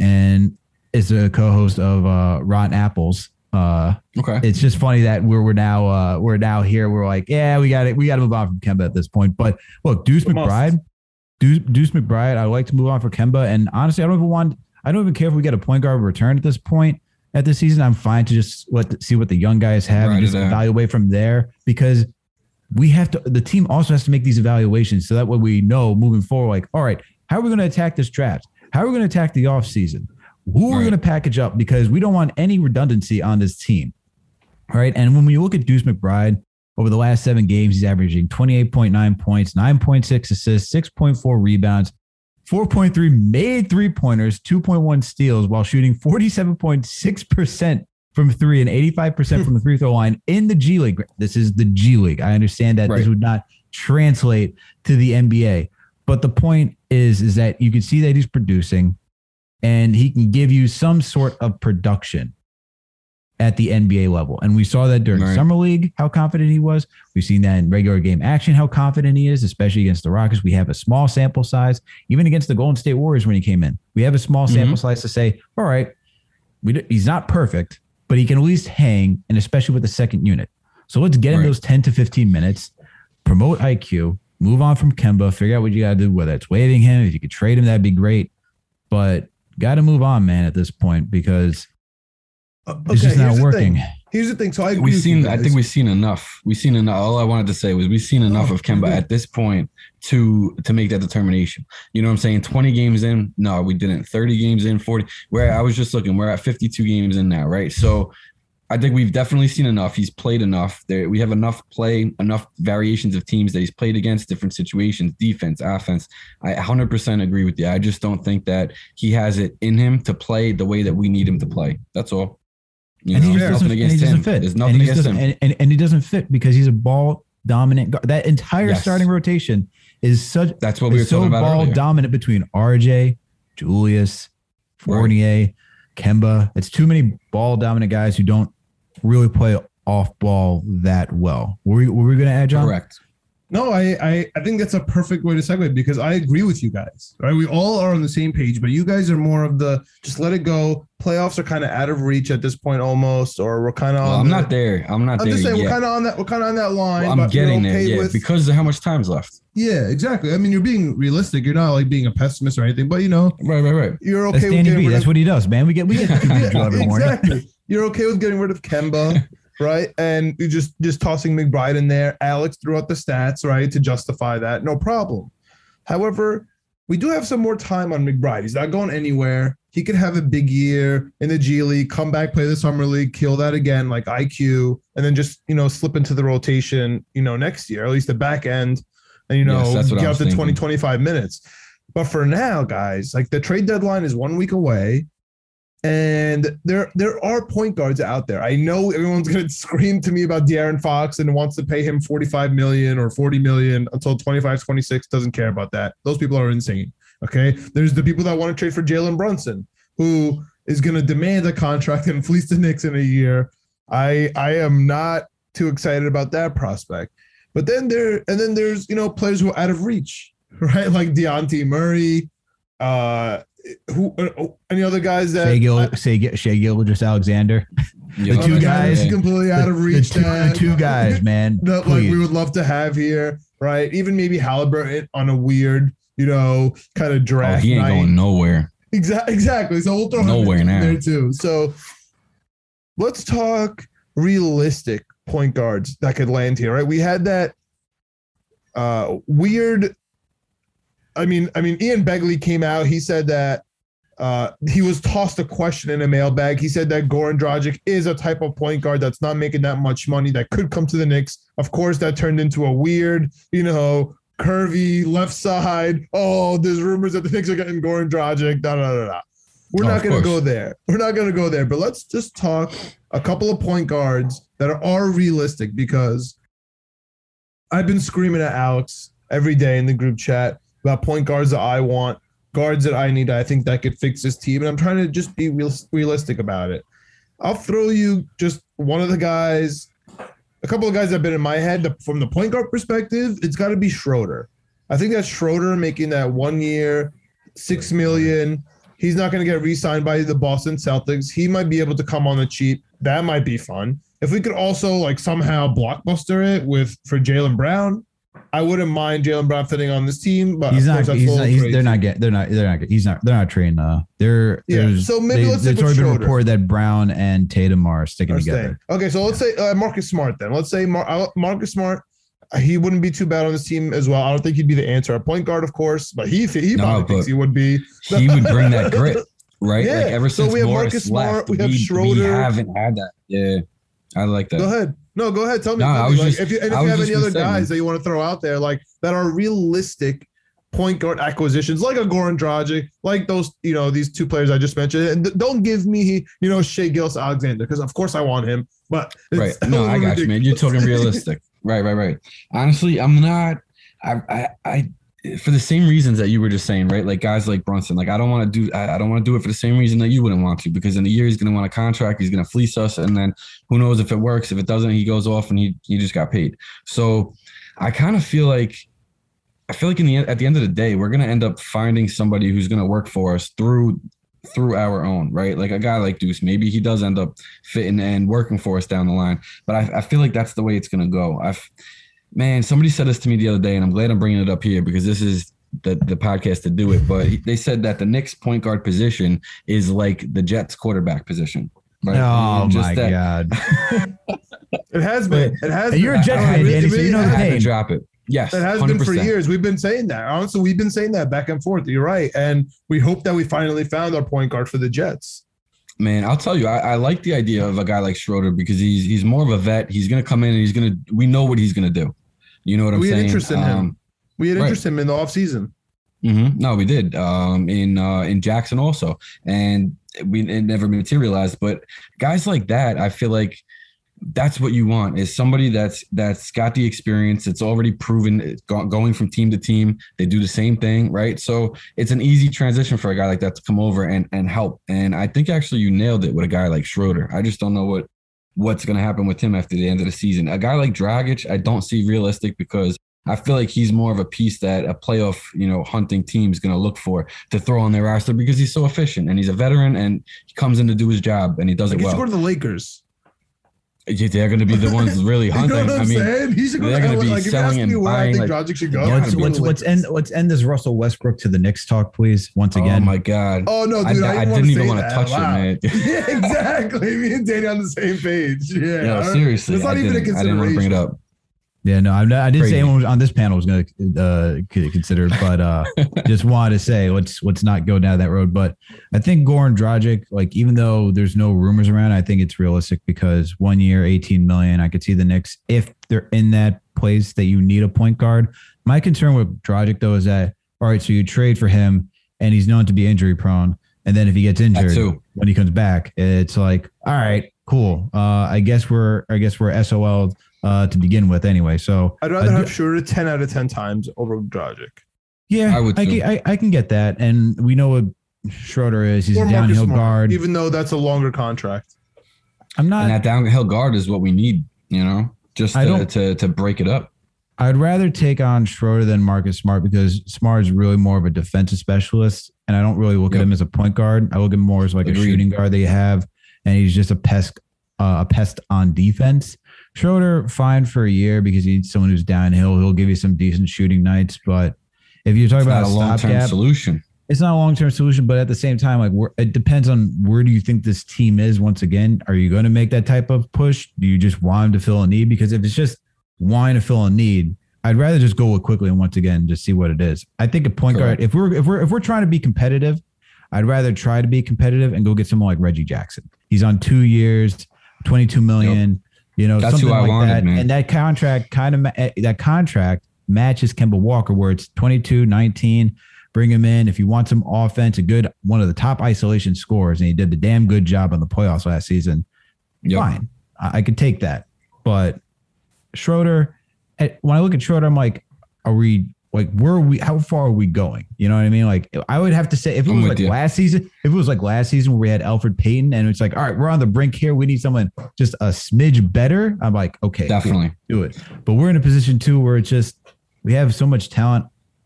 A: and is a co-host of uh, Rotten Apples. Uh,
C: Okay.
A: it's just funny that we're we're now uh, we're now here. We're like, yeah, we got it. We got to move on from Kemba at this point. But look, Deuce
B: We must.
A: McBride, Deuce, Deuce McBride, I'd like to move on for Kemba. And honestly, I don't even want, I don't even care if we get a point guard return at this point at this season. I'm fine to just let see what the young guys have
C: Right
A: and just evaluate from there because we have to. The team also has to make these evaluations so that way we know moving forward. Like, all right, how are we going to attack this draft? How are we going to attack the offseason? Who are we
C: Right.
A: going to package up? Because we don't want any redundancy on this team. All right. And when we look at Deuce McBride over the last seven games, he's averaging 28.9 points, 9.6 assists, 6.4 rebounds, 4.3 made three pointers, 2.1 steals while shooting 47.6% from three and 85% from the free throw line in the G League. This is the G League. I understand that this would not translate to the NBA. But the point is, is that you can see that he's producing and he can give you some sort of production at the NBA level. And we saw that during
C: Right.
A: summer league, how confident he was. We've seen that in regular game action, how confident he is, especially against the Rockets. We have a small sample size, even against the Golden State Warriors when he came in. We have a small mm-hmm. sample size to say, all right, we, d- he's not perfect, but he can at least hang, and especially with the second unit. So let's get him
C: Right.
A: those 10 to 15 minutes, promote IQ, move on from Kemba, figure out what you got to do, whether it's waiving him, if you could trade him, that'd be great. But got to move on, man, at this point because
B: Uh,
A: it's just not working.
B: thing. Here's the thing. So I agree
C: We've seen. I think we've seen enough. We've seen enough. All I wanted to say was we've seen enough
B: Oh,
C: of Kemba
B: okay.
C: at this point to to make that determination. You know what I'm saying? 20 games in, no, we didn't. 30 games in, 40. Where I was just looking, we're at 52 games in now, right? So I think we've definitely seen enough. He's played enough. There, we have enough play, enough variations of teams that he's played against, different situations, defense, offense. I 100% agree with you. I just don't think that he has it in him to play the way that we need him to play. That's all. You
A: and
C: know,
A: he just
C: there's
A: doesn't,
C: nothing
A: and he doesn't fit.
C: There's nothing
A: just
C: against him.
A: and, and, and he doesn't fit because he's a ball dominant. guard. That entire
C: Yes.
A: starting rotation is such
C: That's what we were
A: so
C: talking about
A: ball
C: earlier.
A: dominant between RJ, Julius,
C: Right.
A: Fournier, Kemba. It's too many ball dominant guys who don't really play off ball that well. Were we, were we going to add John?
C: Correct.
B: No, I, I I think that's a perfect way to segue because I agree with you guys. Right, we all are on the same page, but you guys are more of the just let it go. Playoffs are kind of out of reach at this point, almost, or we're kind of.
C: Well, I'm not there. I'm not
B: I'm
C: there
B: just saying
C: yet.
B: we're kind of on that. We're kind of on that line.
C: Well, I'm
B: but you're
C: getting there, yeah,
B: with-
C: because of how much time's left.
B: yeah, exactly. I mean, you're being realistic. You're not like being a pessimist or anything, but you know,
C: Right, right, right.
B: you're okay
A: That's
B: with
A: Danny
B: getting
A: B. That's what he does, man. We get we get
B: Yeah,
A: every morning.
B: exactly. You're okay with getting rid of Kemba, right? And you just just tossing McBride in there. Alex threw out the stats, right, to justify that. No problem. However, we do have some more time on McBride. He's not going anywhere. He could have a big year in the G League, come back, play the summer league, kill that again, like IQ, and then just you know slip into the rotation, you know, next year, at least the back end, and you know
C: Yes,
B: get up to 20, 25 minutes. But for now, guys, like the trade deadline is one week away. And there there are point guards out there. I know everyone's gonna scream to me about De'Aaron Fox and wants to pay him 45 million or 40 million until 25, 26, doesn't care about that. Those people are insane. Okay. There's the people that want to trade for Jalen Brunson, who is gonna demand a contract and fleece the Knicks in a year. I I am not too excited about that prospect. But then there and then there's you know players who are out of reach, right? Like Dejounte Murray, uh who uh, any other guys that
A: Shai Gil, Shai, Shea Gilgis Alexander.
C: Yeah,
A: The two guys-
B: that's completely out of reach.
A: The, two, the two guys, man.
B: that like we would love to have here, right? Even maybe Halliburton on a weird, you know, kind of
C: Oh,
B: draft
C: he ain't
B: night.
C: going nowhere.
B: Exactly, exactly. So we'll throw him
C: Nowhere
B: in
C: now.
B: there too. So let's talk realistic point guards that could land here, right? We had that uh weird. I mean, I mean, Ian Begley came out. He said that uh, he was tossed a question in a mailbag. He said that Goran Dragic is a type of point guard that's not making that much money that could come to the Knicks. Of course, that turned into a weird, you know, curvy left side. Oh, there's rumors that the Knicks are getting Goran Dragic. Da da da da. We're
C: Oh,
B: not going to go there. We're not going to go there. But let's just talk a couple of point guards that are, are realistic because I've been screaming at Alex every day in the group chat about point guards that I want, guards that I need. I think that could fix this team, and I'm trying to just be real, realistic about it. I'll throw you just one of the guys, a couple of guys that have been in my head from the point guard perspective. It's got to be Schroeder. I think that Schroeder making that one year, six million. He's not going to get re-signed by the Boston Celtics. He might be able to come on the cheap. That might be fun. If we could also like somehow blockbuster it with for Jaylen Brown, I wouldn't mind Jaylen Brown fitting on this team, but
A: He's not. He's not. He's, they're not getting. They're not. They're not. He's not. They're not trading. Uh, they're.
B: Yeah,
A: there's-
B: so maybe
A: they,
B: let's with
A: already been reported that Brown and Tatum are sticking
B: Are
A: together.
B: staying. Okay, so let's say uh, Marcus Smart then. Let's say Mar- uh, Marcus Smart. uh, He wouldn't be too bad on this team as well. I don't think he'd be the answer at point guard, of course, but he he
C: No,
B: probably thinks he would be.
C: He would bring that grit, right?
B: Yeah,
C: Like ever
B: so
C: since
B: we have
C: Morris
B: Marcus Smart,
C: left,
B: we have
C: we
B: Schroeder.
C: haven't had that. Yeah, I like that.
B: Go ahead. No, go ahead. Tell me.
C: No,
B: tell
C: I
B: me,
C: was
B: like,
C: just-
B: if you, and if you have any other
C: gonna
B: guys that you want to throw out there, like that are realistic point guard acquisitions, like a Goran Dragic, like those, you know, these two players I just mentioned. And th- don't give me, you know, Shai Gilgeous-Alexander, because of course I want him. But
C: right. No, I got you, man. You're talking realistic. right, right, right. Honestly, I'm not. I, I, I, for the same reasons that you were just saying, right? Like guys like Brunson. Like I don't want to do. I, I don't want to do it for the same reason that you wouldn't want to, because in a year he's going to want a contract. He's going to fleece us, and then who knows if it works? If it doesn't, he goes off and he he just got paid. So I kind of feel like. I feel like in the at the end of the day, we're gonna end up finding somebody who's gonna work for us through through our own, right? Like a guy like Deuce, maybe he does end up fitting and working for us down the line. But I, I feel like that's the way it's gonna go. I've man, somebody said this to me the other day, and I'm glad I'm bringing it up here because this is the the podcast to do it. But they said that the Knicks point guard position is like the Jets quarterback position. Right?
A: Oh
C: just
A: my
C: that-
A: god!
B: It has been. It has.
A: And you're a
B: been.
A: Jet fan, Danny, so you know the
C: I had
A: pain.
C: drop it. Yes,
B: It has
C: 100%.
B: been for years. We've been saying that. Honestly, we've been saying that back and forth. You're right. And we hope that we finally found our point guard for the Jets.
C: Man, I'll tell you, I, I like the idea of a guy like Schroeder because he's he's more of a vet. He's gonna come in and he's gonna we know what he's gonna do. You know what I'm saying?
B: We had interest in him.
C: Um,
B: We had
C: Right.
B: interest in him in the offseason.
C: mhm. No, we did. Um, in uh, in Jackson also, and we it never materialized. But guys like that, I feel like that's what you want is somebody that's that's got the experience. It's already proven. It's go- going from team to team, they do the same thing, right? So it's an easy transition for a guy like that to come over and and help. And I think actually you nailed it with a guy like Schroeder. I just don't know what what's going to happen with him after the end of the season. A guy like Dragic, I don't see realistic because I feel like he's more of a piece that a playoff, you know, hunting team is going to look for to throw on their roster because he's so efficient and he's a veteran and he comes in to do his job and he does
B: Like,
C: it well.
B: go to the Lakers.
C: Yeah, They're going to be the ones really
B: You know
C: hunting.
B: what I'm
C: I mean,
B: saying? He should go
C: they're gonna be
B: like,
C: selling
B: me
C: and
B: where I
C: buying,
B: think
C: like-
B: Dragic should go,
C: Yeah,
A: let's
B: I'd
A: let's let's end let's end this Russell Westbrook to the Knicks talk, please. Once oh again,
C: oh my god,
B: Oh no,
C: I,
B: dude! I,
C: I
B: didn't,
C: didn't even
B: want
C: want
B: to
C: to touch it, man.
B: yeah, exactly. Me and Danny on the same page. Yeah.
C: No, seriously,
B: It's not
C: I
B: even a
C: didn't, I didn't want to bring it up.
A: Yeah, no, I'm not, I didn't say anyone on this panel was going to uh, consider, but uh, just wanted to say let's let's not go down that road. But I think Goran Dragic, like even though there's no rumors around, I think it's realistic because one year, 18 million. I could see the Knicks if they're in that place that you need a point guard. My concern with Dragic though is that all right, so you trade for him and he's known to be injury prone, and then if he gets injured when he comes back, it's like all right, cool. Uh, I guess we're I guess we're SOL uh, to begin with anyway. So
B: I'd rather
A: I do-
B: have Schroeder ten out of ten times over Dragic.
A: yeah,
C: I would
A: I, can, I, I can get that. And we know what Schroeder is. He's
B: Or
A: a downhill
B: Smart,
A: guard.
B: even though that's a longer contract.
A: I'm not.
C: And that downhill guard is what we need, you know, just
A: I
C: to,
A: don't-
C: to to break it up.
A: I'd rather take on Schroeder than Marcus Smart because Smart is really more of a defensive specialist, and I don't really look at him as a point guard. I look at him more as like a shooting guard that you have, and he's just a pest, uh, a pest on defense. Schroeder, fine for a year because he's someone who's downhill. He'll give you some decent shooting nights, but if you're talking
C: It's
A: about a
C: long term solution.
A: it's not a long term solution, but at the same time, like it depends on where do you think this team is. Once again, are you going to make that type of push? Do you just want him to fill a need? Because if it's just wanting to fill a need, I'd rather just go with Quickley and once again just see what it is. I think a point guard. If we're if we're if we're trying to be competitive, I'd rather try to be competitive and go get someone like Reggie Jackson. He's on two years, twenty two million. You know,
C: That's who
A: something
C: I
A: like
C: wanted,
A: that.
C: man.
A: And that contract kind of eh, that contract matches Kemba Walker, where it's 22, 19 bring him in. If you want some offense, a good one of the top isolation scores, and he did the damn good job on the playoffs last season.
C: Yep.
A: Fine, I, I could take that. But Schroeder, eh, when I look at Schroeder, I'm like, are we like where are we? How far are we going? You know what I mean? Like I would have to say if it
C: I'm
A: was like
C: you.
A: last season, if it was like last season where we had Elfrid Payton, and it's like, all right, we're on the brink here. We need someone just a smidge better. I'm like, okay,
C: Definitely.
A: do it. But we're in a position too where it's just we have so much talent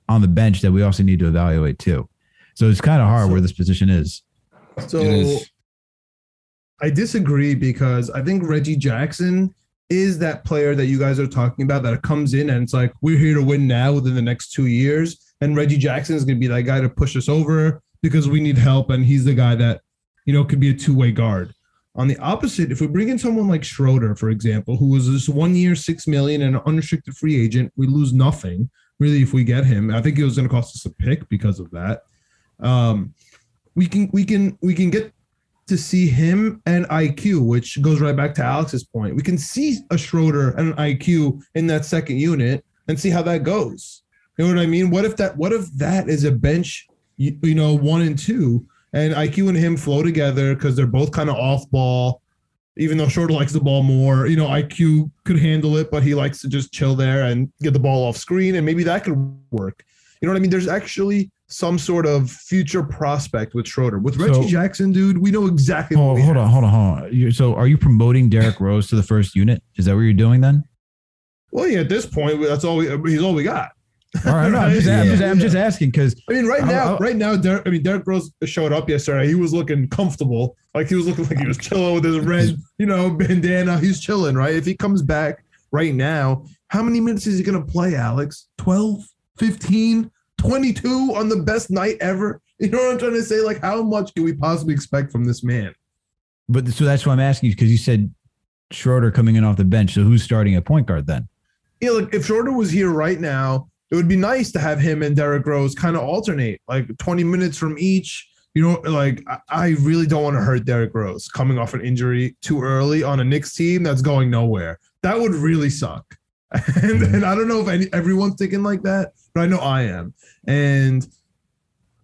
A: on the bench that we also need to evaluate too. So it's kind of hard
B: So-
A: where this position is.
B: So
C: It is.
B: I disagree because I think Reggie Jackson is that player that you guys are talking about that comes in and it's like we're here to win now within the next two years, and Reggie Jackson is going to be that guy to push us over because we need help, and he's the guy that you know could be a two way guard. On the opposite, if we bring in someone like Schroeder, for example, who was this one year, six million and an unrestricted free agent, we lose nothing really if we get him. I think it was going to cost us a pick because of that. Um, we can we can we can get to see him and IQ, which goes right back to Alex's point. We can see a Schroeder and an IQ in that second unit and see how that goes. You know what I mean? What if that what if that is a bench, you, you know, one and two, and IQ and him flow together because they're both kind of off ball. Even though Schroeder likes the ball more, you know, IQ could handle it, but he likes to just chill there and get the ball off screen, and maybe that could work. You know what I mean? There's actually some sort of future prospect with Schroeder. With Reggie
A: So-
B: Jackson, dude, we know exactly.
A: Oh, hold
B: have.
A: on, hold on, hold on. You- so, are you promoting Derrick Rose to the first unit? Is that what you're doing then?
B: Well, yeah, at this point, that's all we. He's all we got.
A: All right, no, I'm just, I'm just, I'm just asking because
B: I mean, right
A: I'll-
B: now,
A: I'll-
B: right now, Derrick, I mean, Derrick Rose showed up yesterday. He was looking comfortable, like he was looking like he was chilling with his red, you know, bandana. He's chilling, right? If he comes back right now, how many minutes is he going to play, Alex? 12, 15, 22 on the best night ever? You know what I'm trying to say? Like, how much can we possibly expect from this man?
A: But so that's why I'm asking you because you said Schroeder coming in off the bench. So who's starting at point guard then?
B: Yeah, like if Schroeder was here right now, it would be nice to have him and Derrick Rose kind of alternate, like 20 minutes from each. You know, like I- I really don't want to hurt Derrick Rose coming off an injury too early on a Knicks team that's going nowhere. That would really suck. And, and I don't know if any, everyone's thinking like that, but I know I am. And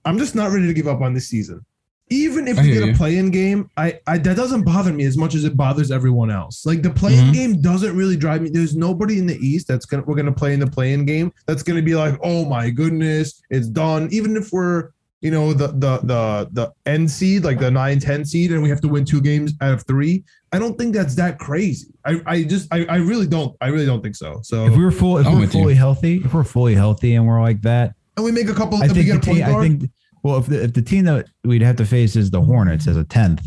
B: I'm just not ready to give up on this season. Even if
C: I
B: we get a play-in game, I, I that doesn't bother me as much as it bothers everyone else. Like the play-in
C: Mhm.
B: game doesn't really drive me. There's nobody in the East that's gonna we're gonna play in the play-in game that's gonna be like, oh my goodness, it's done. Even if we're you know the the the the end seed, like the 9-10 seed, and we have to win two games out of three. I don't think that's that crazy. I, I just I, I really don't I really don't think so. So
A: If we were full, if
C: I'm
A: we're
C: with you.
A: fully healthy, if we're fully healthy and we're like that,
B: and we make a couple
A: I
B: if we
A: think the
B: get a
A: team. I think well, if the if the team that we'd have to face is the Hornets as a tenth,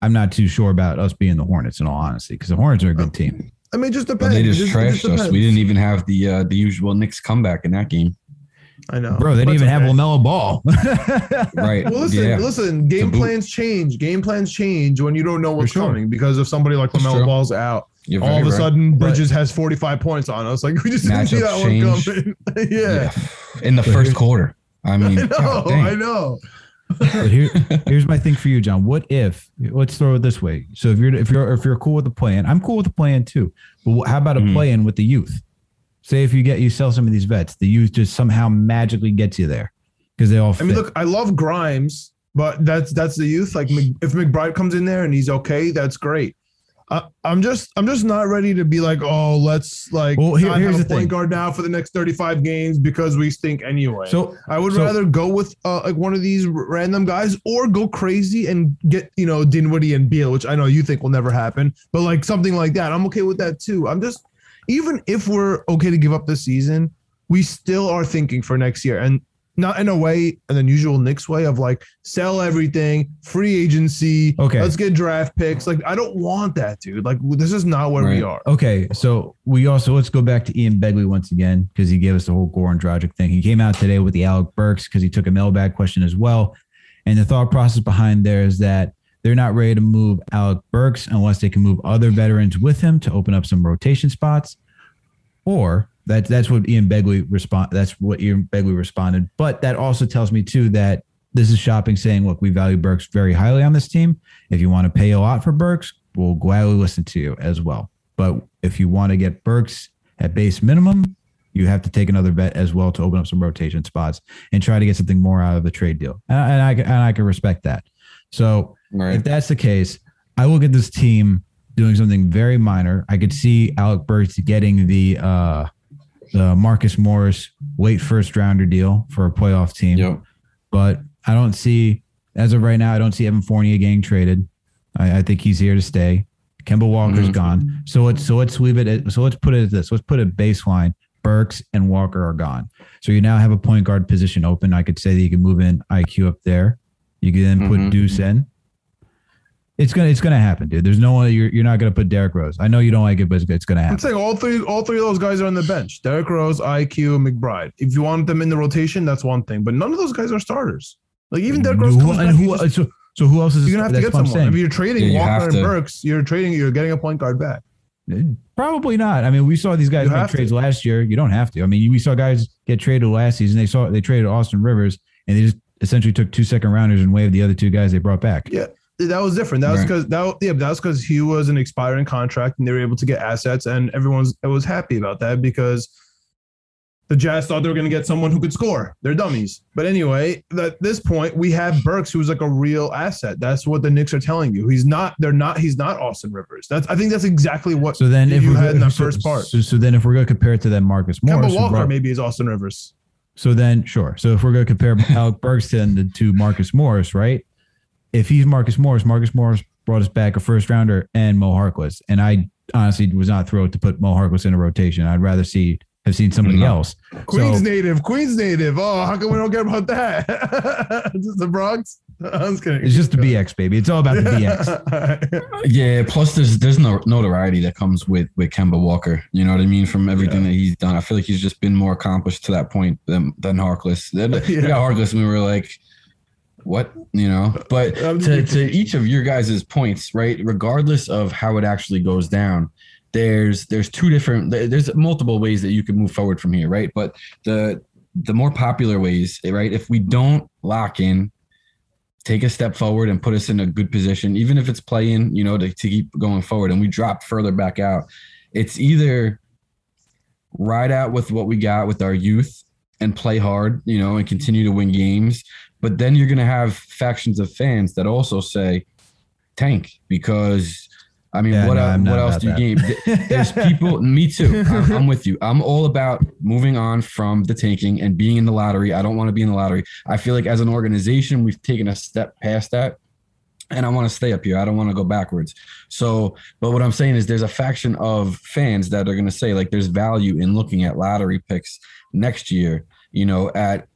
A: I'm not too sure about us being the Hornets in all honesty because the Hornets are a good team.
B: I mean, it just
C: But
B: depends.
C: they
B: It
C: just
B: it
C: trashed us.
B: depends.
C: We didn't even have the uh, the usual Knicks comeback in that game.
B: I know,
A: Bro, they didn't even
B: it's
A: have
B: okay.
A: LaMelo Ball.
C: Right.
B: Well, listen,
C: yeah.
B: listen. Game plans change. Game plans change when you don't know what's
A: sure.
B: coming because if somebody like
C: That's
B: LaMelo. Ball's out,
C: You're
B: all of a
C: right.
B: sudden Bridges has 45 points on us. Like we just didn't see that
C: Matchups
B: one
C: change.
B: coming. yeah.
C: In the first quarter. I mean,
B: I know.
C: God.
B: I know.
A: But here, here's my thing for you, John. What if? Let's throw it this way. So if you're if you're if you're cool with the plan, I'm cool with the plan too. But how about a
C: Mhm.
A: plan with the youth? Say if you get you sell some of these vets, the youth just somehow magically gets you there because they all.
B: I mean, look, I love Grimes, but that's that's the youth. Like if McBride comes in there and he's okay, that's great. I, I'm just I'm just not ready to be like, oh, let's like
A: Well, here- here's the
B: point
A: thing.
B: guard now for the next 35 games because we stink anyway.
A: so
B: I would
A: So-
B: rather go with uh, like one of these random guys or go crazy and get, you know, Dinwiddie and Beal, which I know you think will never happen, but like something like that. I'm okay with that too. I'm just, even if we're okay to give up this season, we still are thinking for next year and not in a way, an unusual Knicks way of like sell everything, free agency.
A: Okay.
B: Let's get draft picks. Like, I don't want that, dude. Like, this is not where we are.
A: Okay, so we also let's go back to Ian Begley once again because he gave us the whole Goran Dragic thing. He came out today with the Alec Burks because he took a mailbag question as well, and the thought process behind there is that they're not ready to move Alec Burks unless they can move other veterans with him to open up some rotation spots, or that that's what Ian Begley respond. That's what Ian Begley responded. But that also tells me too that this is shopping saying, look, we value Burks very highly on this team. If you want to pay a lot for Burks, we'll gladly listen to you as well. But if you want to get Burks at base minimum, you have to take another bet as well to open up some rotation spots and try to get something more out of the trade deal. And, and I and I can respect that. So if that's the case, I look at this team doing something very minor. I could see Alec Burks getting the uh, the Marcus Morris late first rounder deal for a playoff team
C: Yep.
A: but I don't see as of right now. I don't see Evan Fournier getting traded. I, I think he's here to stay. Kemba Walker's
C: Mhm.
A: gone. So let's so let's leave it. At, so let's put it at this. Let's put a baseline. Burks and Walker are gone. So you now have a point guard position open. I could say that you can move in IQ up there. You can then put
C: Mhm.
A: Deuce in. It's gonna it's gonna happen, dude. There's no one you're you're not gonna put Derrick Rose. I know you don't like it, but it's, it's gonna happen.
B: I'm saying all three, all three of those guys are on the bench. Derrick Rose, IQ, McBride. If you want them in the rotation, that's one thing. But none of those guys are starters. Like even Derrick Rose
A: Who-
B: comes
A: and
B: back,
A: who,
B: just-
A: so, so who else is
B: you're gonna have to
A: that's
B: get
A: what I'm
B: someone. If you're trading
C: Yeah, you
B: Walker and
C: to.
B: Burks, you're trading. You're getting a point guard back.
A: Probably not. I mean, we saw these guys
B: You
A: make
B: have to.
A: trades last year. You don't have to. I mean, we saw guys get traded last season. They saw they traded Austin Rivers, and they just essentially took two second rounders and waived the other two guys they brought back.
B: Yeah, that was different. That was because that yeah, that was because he was an expiring contract and they were able to get assets, and everyone's was happy about that because the Jazz thought they were going to get someone who could score. They're dummies. But anyway, at this point, we have Burks, who's like a real asset. That's what the Knicks are telling you. He's not. They're not. He's not Austin Rivers. That's. I think that's exactly what.
A: So then, if
B: you had in that
A: so,
B: first part.
A: so, so then if we're going to compare it to that Marcus Morris, who
B: Walker
A: brought-
B: maybe is Austin Rivers.
A: So then, sure. So if we're going to compare Alec Burks to, Marcus Morris, right? If he's Marcus Morris, Marcus Morris brought us back a first rounder and Mo Harkless, and I honestly was not thrilled to put Mo Harkless in a rotation. I'd rather see have seen somebody
C: No.
A: else.
B: Queens
A: So-
B: native. Queens native. Oh, how come we don't care about that? Is this the Bronx? I was kidding.
A: It's just the BX baby. It's all about the BX.
C: Yeah, plus there's there's no notoriety that comes with with Kemba Walker. You know what I mean? From everything that he's done, I feel like he's just been more accomplished to that point than than Harkless. Then We
B: Yeah.
C: got Harkless, and we were like, what? You know? But to to each of your guys' points, right? Regardless of how it actually goes down, there's there's two different there's multiple ways that you can move forward from here, right? But the the more popular ways, right? If we don't lock in, take a step forward and put us in a good position, even if it's playing, you know, to, to keep going forward and we drop further back out, it's either ride out with what we got with our youth and play hard, you know, and continue to win games. But then you're going to have factions of fans that also say tank because I mean,
A: Yeah,
C: what,
A: no, I'm
C: what else do you game? There's people, me too. I'm, I'm with you. I'm all about moving on from the tanking and being in the lottery. I don't want to be in the lottery. I feel like as an organization, we've taken a step past that. And I want to stay up here. I don't want to go backwards. So, but what I'm saying is there's a faction of fans that are going to say, like, there's value in looking at lottery picks next year, you know, at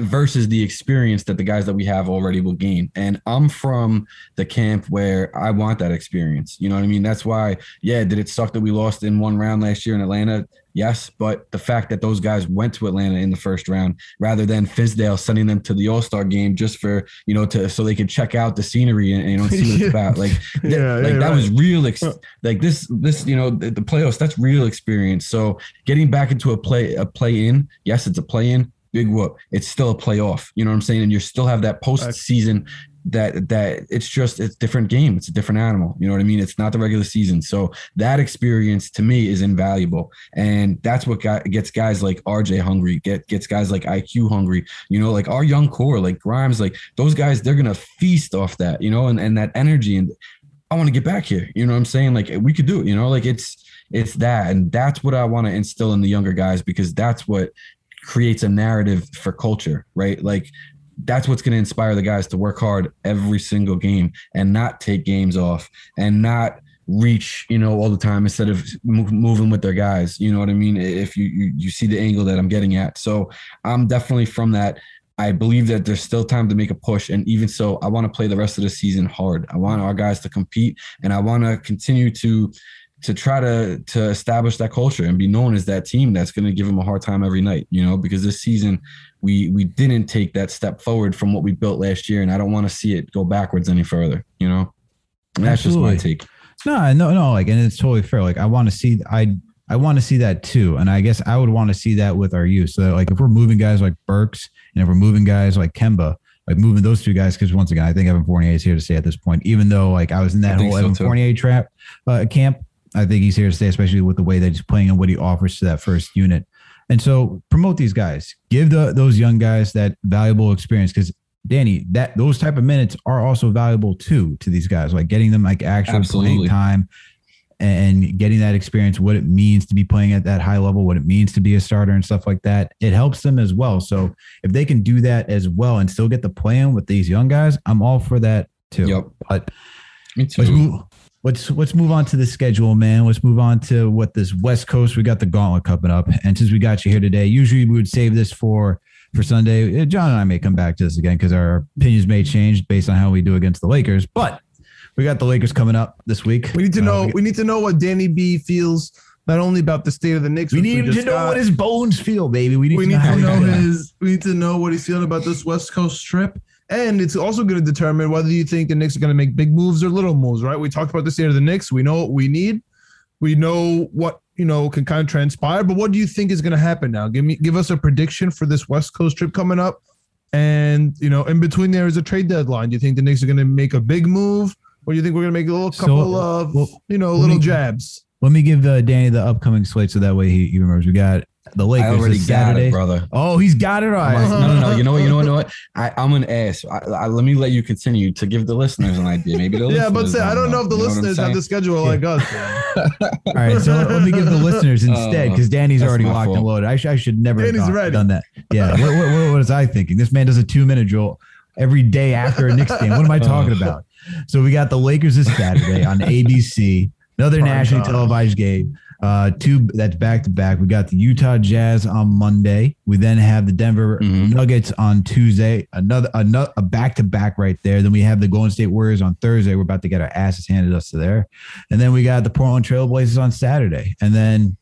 C: versus the experience that the guys that we have already will gain. And I'm from the camp where I want that experience. You know what I mean? That's why, yeah, did it suck that we lost in one round last year in Atlanta? Yes. But the fact that those guys went to Atlanta in the first round rather than Fizdale sending them to the All Star game just for, you know, to so they could check out the scenery and, you know, see what it's about. Like, th-
B: Yeah,
C: like
B: yeah,
C: that was real. Ex- like this, this, you know, the, the playoffs, that's real experience. So getting back into a play, a play in, yes, it's a play in, big whoop. It's still a playoff. You know what I'm saying? And you still have that postseason that that it's just it's different game. It's a different animal. You know what I mean? It's not the regular season. So that experience to me is invaluable, and that's what got, gets guys like RJ hungry, get gets guys like IQ hungry. You know, like our young core, like Grimes, like those guys, they're gonna feast off that. You know, and and that energy and. I want to get back here. You know what I'm saying? Like we could do it, you know, like it's it's that. And that's what I want to instill in the younger guys because that's what creates a narrative for culture, right? Like that's what's going to inspire the guys to work hard every single game and not take games off and not reach you know all the time instead of moving with their guys you know what i mean? If you, you you see the angle that i'm getting at. So i'm definitely from that. I believe that there's still time to make a push and even so i want to play the rest of the season hard. I want our guys to compete and i want to continue to to try to to establish that culture and be known as that team that's going to give them a hard time every night you know because this season we we didn't take that step forward from what we built last year and i don't want to see it go backwards any further you know and that's just my take
A: No, no, no. Like, and it's totally fair. Like, I want to see, I, I want to see that too. And I guess I would want to see that with our youth. So, like, if we're moving guys like Burks and if we're moving guys like Kemba, like moving those two guys, because once again, I think Evan Fournier is here to stay at this point. Even though, like, I was in that
C: I
A: whole
C: so,
A: Evan
C: too.
A: Fournier trap uh, camp, I think he's here to stay, especially with the way that he's playing and what he offers to that first unit. And so, promote these guys, give the those young guys that valuable experience because Danny, that those type of minutes are also valuable too to these guys, like getting them like actual playing time and getting that experience, what it means to be playing at that high level, what it means to be a starter and stuff like that. It helps them as well. So if they can do that as well and still get the plan with these young guys, I'm all for that too.
C: Yep.
A: But
C: me
A: let's
C: too
A: move. Let's let's move on to the schedule, man. Let's move on to what this West Coast. We got the gauntlet coming up, and since we got you here today, usually we would save this for for Sunday. Uh, John and I may come back to this again because our opinions may change based on how we do against the Lakers. But we got the Lakers coming up this week.
B: We need to
A: Uh,
B: know.
A: we-
B: We need to know what Danny B feels not only about the state of the Knicks.
A: We need to know
B: got,
A: what his bones feel, baby. We need
B: we
A: to
B: need
A: know
B: to know his. We need to know what he's feeling about this West Coast trip, and it's also going to determine whether you think the Knicks are going to make big moves or little moves. Right? We talked about the state of the Knicks. We know what we need. We know what you know can kind of transpire. But what do you think is going to happen now? Give me, give us a prediction for this West Coast trip coming up. And you know, in between there is a trade deadline. Do you think the Knicks are going to make a big move, or do you think we're going to make a little
A: So,
B: couple of
A: well,
B: you know little
A: me-
B: jabs?
A: Let me give uh, Danny the upcoming slate so that way he, he remembers. We got the
C: I
A: Lakers
C: already
A: this
C: got
A: Saturday.
C: it, brother.
A: Oh, he's got it all
C: I'm like, no, no, no. You know what? You know what? You know what? I, I'm an ass. I, I, let me let you continue to give the listeners an idea. Maybe the
B: Yeah, but say I don't know if the
C: You what I'm
B: listeners have the schedule like us.
A: All right, so let me give the listeners uh, instead because Danny's
C: that's
A: already
C: my
A: locked and loaded. I, sh- I should never have
B: Danny's
A: done, done that. Yeah, what, what, what, what was I thinking? This man does a two minute drill every day after a Knicks game. What am I uh. talking about? So we got the Lakers this Saturday on ABC, another
B: Prime
A: nationally
B: time.
A: televised game. Uh, two that's back to back. We got the Utah Jazz on Monday. We then have the Denver
C: Mhm.
A: Nuggets on Tuesday. Another another a back to back right there. Then we have the Golden State Warriors on Thursday. We're about to get our asses handed us to there. And then we got the Portland Trailblazers on Saturday. And then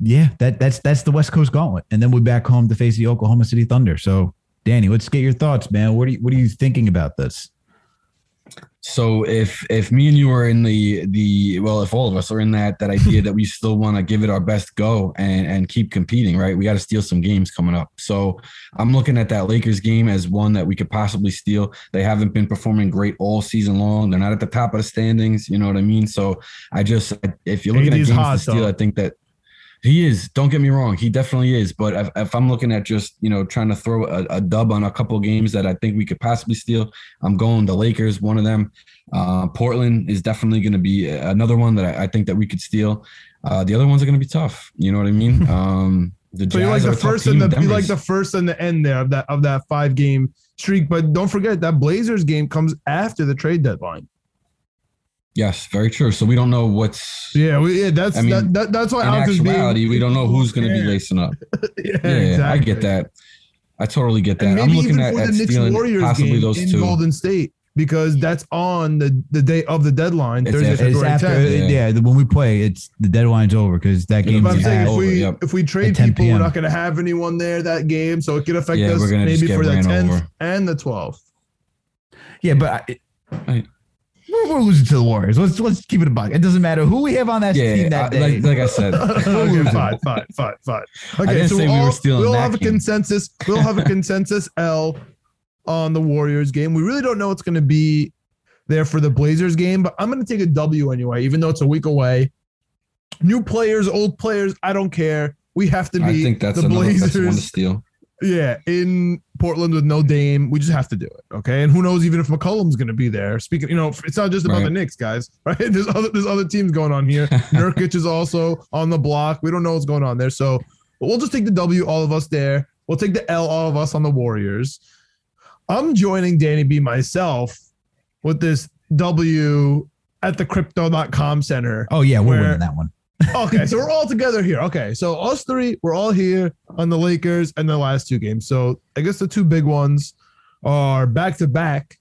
A: yeah, that that's that's the West Coast gauntlet. And then we're back home to face the Oklahoma City Thunder. So Danny, let's get your thoughts, man. What are you what are you thinking about this?
C: So if if me and you are in the the well, if all of us are in that that idea that we still want to give it our best go and and keep competing, right? We got to steal some games coming up. So I'm looking at that Lakers game as one that we could possibly steal. They haven't been performing great all season long. They're not at the top of the standings. You know what I mean? So I just if you're looking
B: AD
C: at games
B: hot,
C: to steal,
B: though.
C: I think that he is. Don't get me wrong. He definitely is. But if, if I'm looking at just, you know, trying to throw a, a dub on a couple of games that I think we could possibly steal, I'm going the Lakers, one of them. Uh, Portland is definitely going to be another one that I, I think that we could steal. Uh, the other ones are going to be tough. You know what I mean? Um, the
B: So you're like the first and the you like the first and the end there of that of that five game streak. But don't forget that Blazers game comes after the trade deadline.
C: Yes, very true. So we don't know what's
B: Yeah, we, yeah, that's
C: I mean,
B: that, that, that's why
C: in
B: Alex is being-
C: actuality. We don't know who's going to be
B: Yeah.
C: lacing up.
B: yeah,
C: Yeah, I get that. I totally get that. I'm
B: maybe
C: looking
B: even
C: at,
B: for
C: at
B: the Knicks
C: stealing
B: Warriors
C: possibly
B: game
C: those
B: in
C: two.
B: Golden State because that's on the, the day of the deadline,
C: It's
B: Thursday,
C: after-
A: It's
B: February
A: after
B: 10th.
A: yeah.
C: Yeah.
A: when we play, it's the deadline's over because that
C: Yeah,
A: game
B: But
A: is
B: saying if
C: over,
B: we
C: yep.
B: if we trade
A: At 10
B: people, we're not going to have anyone there that game, so it could affect
C: Yeah,
B: us
C: we're gonna just
B: maybe for the 10th and the 12th.
A: Yeah, but I,
C: Right.
A: We're, we're losing to the Warriors. Let's let's keep it a buck. It doesn't matter who we have on that
C: Yeah,
A: team that
C: I-
A: day.
C: like, like I said,
B: okay, fine, fine, fine, fine. Okay,
C: didn't
B: so
C: say
B: we'll,
C: we were
B: all,
C: stealing
B: we'll
C: that
B: have a consensus. We'll have a consensus L on the Warriors game. We really don't know what's going to be there for the Blazers game, but I'm going to take a W anyway, even though it's a week away. New players, old players, I don't care. We have to be.
C: I think that's
B: the
C: another that's one to steal.
B: Yeah, in Portland with no Dame, we just have to do it. Okay, and who knows even if McCollum's going to be there. Speaking, you know, it's not just about
C: Right.
B: the Knicks, guys. Right? There's other there's other teams going on here. Nurkic is also on the block. We don't know what's going on there, so we'll just take the W, all of us there. We'll take the L, all of us on the Warriors. I'm joining Danny B myself with this W at the Crypto.com Center.
A: oh yeah, we're winning that one.
B: Okay, so we're all together here. Okay, so us three, we're all here on the Lakers and the last two games. So I guess the two big ones are back to back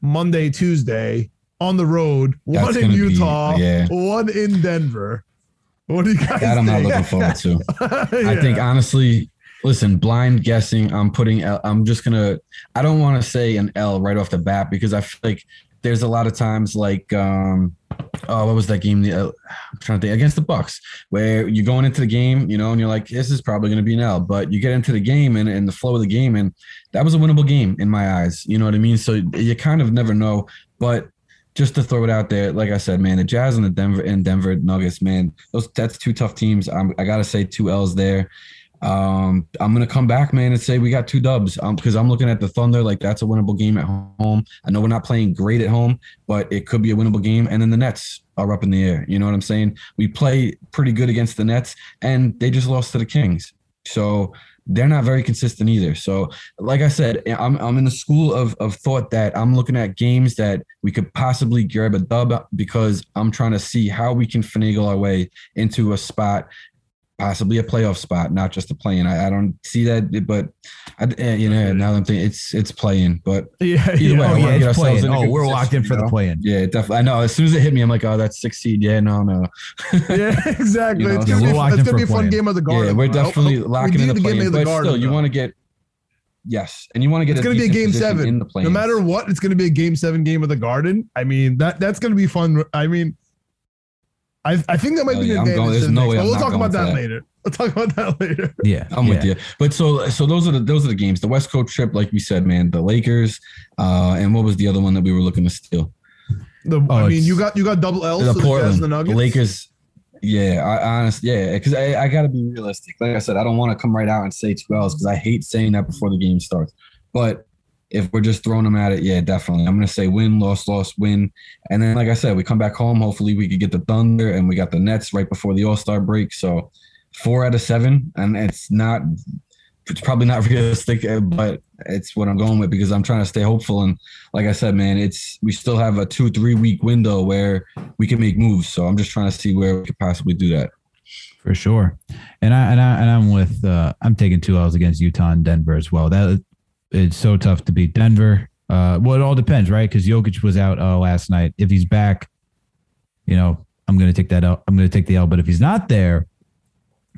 B: Monday, Tuesday on the road,
C: That's
B: one in
C: gonna be-
B: Utah,
C: yeah.
B: one in Denver. What do you guys
C: That I'm not looking forward to. I think honestly, listen, blind guessing. I'm putting. L, I'm just gonna. I don't want to say an L right off the bat because I feel like there's a lot of times like um oh what was that game? The uh, I'm trying to think. Against the Bucks where you're going into the game you know and you're like this is probably going to be an L but you get into the game and, and the flow of the game and that was a winnable game in my eyes you know what I mean? So you kind of never know but just to throw it out there like I said man the Jazz and the Denver and Denver Nuggets man those that's two tough teams. I'm, I gotta say two L's there um, I'm gonna come back, man, and say we got two dubs. Um, because I'm looking at the Thunder like that's a winnable game at home. I know we're not playing great at home, but it could be a winnable game. And then the Nets are up in the air. You know what I'm saying? We play pretty good against the Nets, and they just lost to the Kings. So they're not very consistent either. So, like I said, I'm I'm in the school of of thought that I'm looking at games that we could possibly grab a dub because I'm trying to see how we can finagle our way into a spot possibly a playoff spot, not just a play-in. I, I don't see that, but I, eh, you know, now that I'm thinking it's it's playing, but
B: Yeah,
C: Either way,
A: Oh yeah,
C: get
A: it's playing.
C: in
A: Oh, we're locked in for
C: you
A: the
C: know?
A: play-in.
C: yeah, definitely. I know. As soon as it hit me, I'm like, oh, that's six seed. Yeah, no, no.
B: yeah, exactly.
C: You know,
B: it's gonna
A: we're
B: be, it's gonna be a fun game of the garden.
C: yeah, we're definitely
B: hope-
C: locking in the
B: to the
C: but
B: garden,
C: still, you want to get yes, and you want to get.
B: It's gonna be a game seven.
C: in the.
B: No matter what, it's gonna be a game seven game of the garden. I mean that that's gonna be fun. I mean, I I think that might
C: Hell
B: be
C: yeah,
B: an advantage.
C: going- there's
B: the
C: no way I'm
B: we'll talk about that,
C: that.
B: later. We'll talk about that later.
A: Yeah,
C: I'm with you. But so so those are the those are the games. The West Coast trip, like we said, man, the Lakers, uh, and what was the other one that we were looking to steal?
B: The,
A: Oh,
B: I mean, you got you got double L's.
C: the
B: so the Jazz
C: Portland,
B: and the
C: the,
B: Nuggets.
C: Lakers. Yeah, I honestly, yeah, because I, I got to be realistic. Like I said, I don't want to come right out and say two L's because I hate saying that before the game starts. But if we're just throwing them at it, yeah, definitely. I'm gonna say win, loss, loss, win, and then like I said, we come back home. Hopefully, we could get the Thunder, and we got the Nets right before the All Star break. So four out of seven, and it's not. It's probably not realistic, uh, but it's what I'm going with because I'm trying to stay hopeful. And like I said, man, it's we still have a two three week window where we can make moves. So I'm just trying to see where we could possibly do that.
A: for sure. And I and I and I'm with uh I'm taking two L's against Utah and Denver as well. That it's so tough to beat Denver. Uh well it all depends, right? Because Jokic was out uh, last night. If he's back, you know, I'm gonna take that out. I'm gonna take the L. But if he's not there,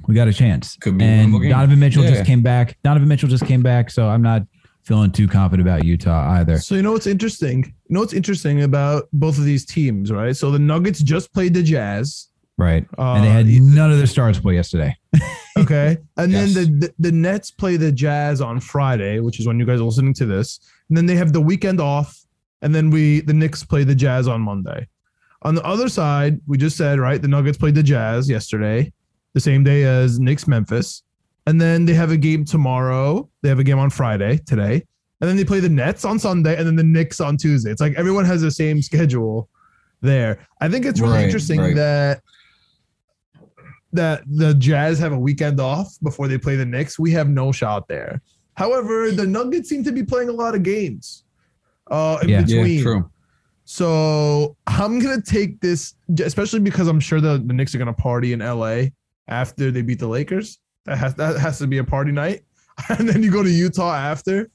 A: we got a chance.
C: Could be
A: and
C: winnable.
A: Donovan Mitchell
C: Yeah.
A: just came back. Donovan Mitchell just came back, so I'm not feeling too confident about Utah either.
B: So you know what's interesting? You know what's interesting about both of these teams, right? So the Nuggets just played the Jazz.
A: Right.
B: Uh,
A: and they had none of their stars play yesterday.
B: Okay. And
C: Yes.
B: then the, the the Nets play the Jazz on Friday, which is when you guys are listening to this. And then they have the weekend off. And then we the Knicks play the Jazz on Monday. On the other side, we just said, right, the Nuggets played the Jazz yesterday, the same day as Knicks Memphis. And then they have a game tomorrow. They have a game on Friday today. And then they play the Nets on Sunday and then the Knicks on Tuesday. It's like everyone has the same schedule there. I think it's really
C: Right,
B: interesting
C: right.
B: that that the Jazz have a weekend off before they play the Knicks. We have no shot there. However, the Nuggets seem to be playing a lot of games uh, in
A: Yeah.
B: between.
C: Yeah, true.
B: So I'm gonna take this, especially because I'm sure the, the Knicks are gonna party in LA after they beat the Lakers. That has that has to be a party night, and then you go to Utah after.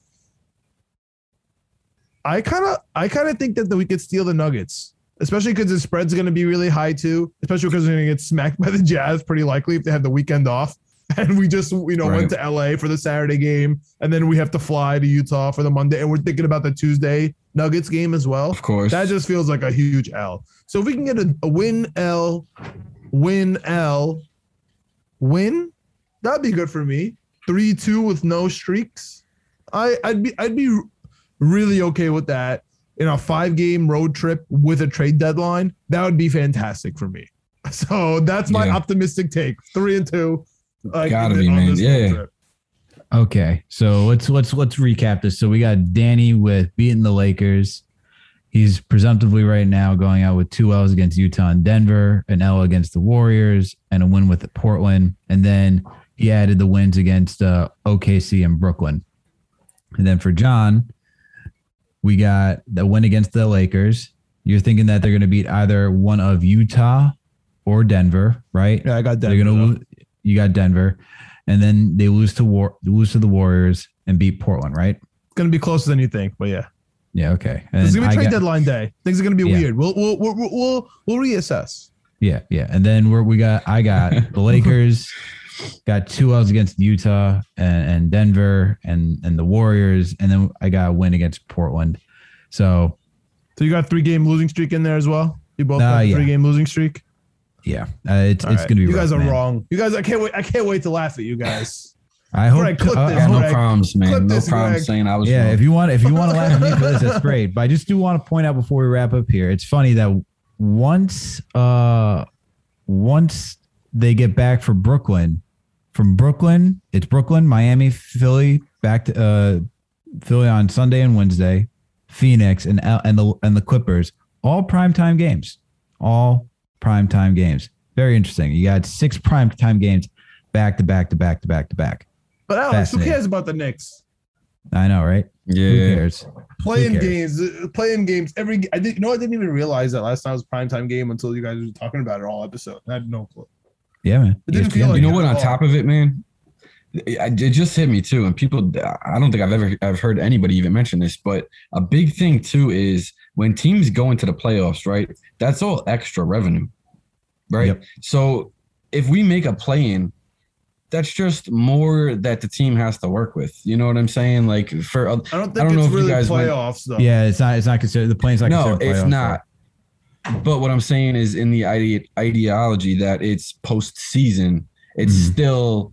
B: I kind of I kind of think that we could steal the Nuggets, especially because the spread's gonna be really high too. Especially because we're gonna get smacked by the Jazz pretty likely if they have the weekend off. And we just you know went to LA for the Saturday game, and then we have to fly to Utah for the Monday, and we're thinking about the Tuesday Nuggets game as well.
C: Of course.
B: That just feels like a huge L. So if we can get a, a win L, win L, win, that'd be good for me. Three two with no streaks. I I'd be I'd be really okay with that. In a five game road trip with a trade deadline, that would be fantastic for me. So that's my
C: Yeah.
B: optimistic take. Three and two. Like,
C: Gotta be, man. Yeah.
A: Okay, so let's let's let's recap this. So we got Danny with beating the Lakers. He's presumptively right now going out with two L's against Utah and Denver, an L against the Warriors, and a win with Portland. And then he added the wins against uh, OKC and Brooklyn. And then for John, we got the win against the Lakers. You're thinking that they're going to beat either one of Utah or Denver, right?
B: Yeah, I got that.
A: They're gonna lose. You got Denver, and then they lose to war lose to the Warriors and beat Portland, right?
B: It's gonna be closer than you think, but yeah.
A: Yeah. Okay. And
B: It's gonna be trade
A: got-
B: deadline day. Things are gonna be
A: Yeah.
B: weird. We'll we'll we'll we'll, we'll, reassess.
A: Yeah. Yeah. And then where we got, I got the Lakers, got two L's against Utah and, and Denver and and the Warriors, and then I got a win against Portland. So
B: So you got three game losing streak in there as well. You both
A: Uh,
B: got
A: yeah.
B: three game losing streak.
A: yeah, uh, it's
B: All
A: it's
B: right.
A: gonna be.
B: You guys are
A: man.
B: wrong. You guys, I can't wait. I can't wait to laugh at you guys.
A: I hope.
B: Greg, clip
A: uh,
B: this,
C: I got no
B: Greg.
C: problems, man.
B: Clip
C: No
B: this,
C: problems
B: Greg.
C: saying I was
A: yeah,
C: wrong.
A: if you want, if you want to laugh at me for this, that's great. But I just do want to point out before we wrap up here, it's funny that once, uh, once they get back for Brooklyn, from Brooklyn, it's Brooklyn, Miami, Philly, back to uh, Philly on Sunday and Wednesday, Phoenix and and the and the Clippers, all primetime games, all primetime games. Very interesting. You got six primetime games back to back to back to back to back.
B: But Alex, who cares about the Knicks?
A: I know, right? Yeah. Who
C: yeah.
A: cares?
B: Playing
A: cares?
B: games, uh, playing games. Every I didn't. You know, I didn't even realize that last time was a primetime game until you guys were talking about it all episode. I had no clue.
A: Yeah, man.
B: It didn't feel like
C: you know what? On top of it, man, it, it just hit me too. And people, I don't think I've ever I've heard anybody even mention this, but a big thing too is when teams go into the playoffs, right? That's all extra revenue, right?
A: Yep.
C: So if we make a play in, that's just more that the team has to work with. You know what I'm saying? Like for
B: I don't think
C: I don't know
B: it's
C: if you
B: really
C: guys went-
B: playoffs though.
A: Yeah, it's not. It's not considered. The plane's not.
C: no,
A: considered
C: it's not. But what I'm saying is, in the ide- ideology that it's postseason, it's
A: Mhm.
C: still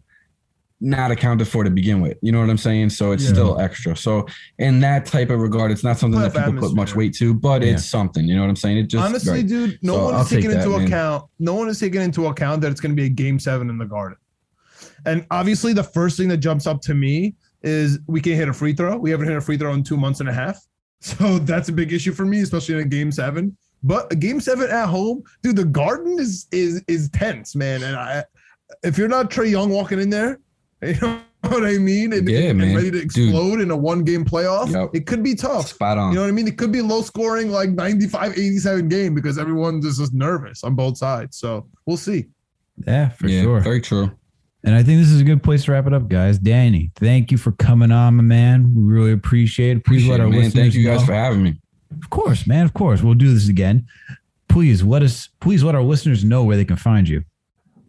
C: not accounted for to begin with. You know what I'm saying? So it's
B: Yeah.
C: still extra. So in that type of regard, it's not something that people put much weight to, but
A: Yeah.
C: it's something. You know what I'm saying? It just
B: Honestly,
C: right.
B: dude, no
C: So
B: one
C: I'll
B: is taking into
C: man.
B: account. No one is taking into account that it's going to be a game seven in the Garden. And obviously, the first thing that jumps up to me is we can't hit a free throw. We haven't hit a free throw in two months and a half, so that's a big issue for me, especially in a game seven. But game seven at home, dude, the Garden is is is tense, man. And I, if you're not Trae Young walking in there, you know what I mean, and,
C: Yeah,
B: and
C: man.
B: ready to
C: Dude.
B: explode in a one game playoff,
C: Yep.
B: it could be tough.
C: spot on.
B: You know what I mean? It could be low scoring, like 95, 87 game because everyone just is nervous on both sides. So we'll see.
A: Yeah, for
C: yeah,
A: sure.
C: very true.
A: And I think this is a good place to wrap it up, guys. Danny, thank you for coming on, my man. We really appreciate it. Please
C: Appreciate
A: let
C: it,
A: our
C: man.
A: listeners
C: Thank you guys
A: know-
C: for having me.
A: Of course, man. Of course, we'll do this again. Please let us. Please let our listeners know where they can find you.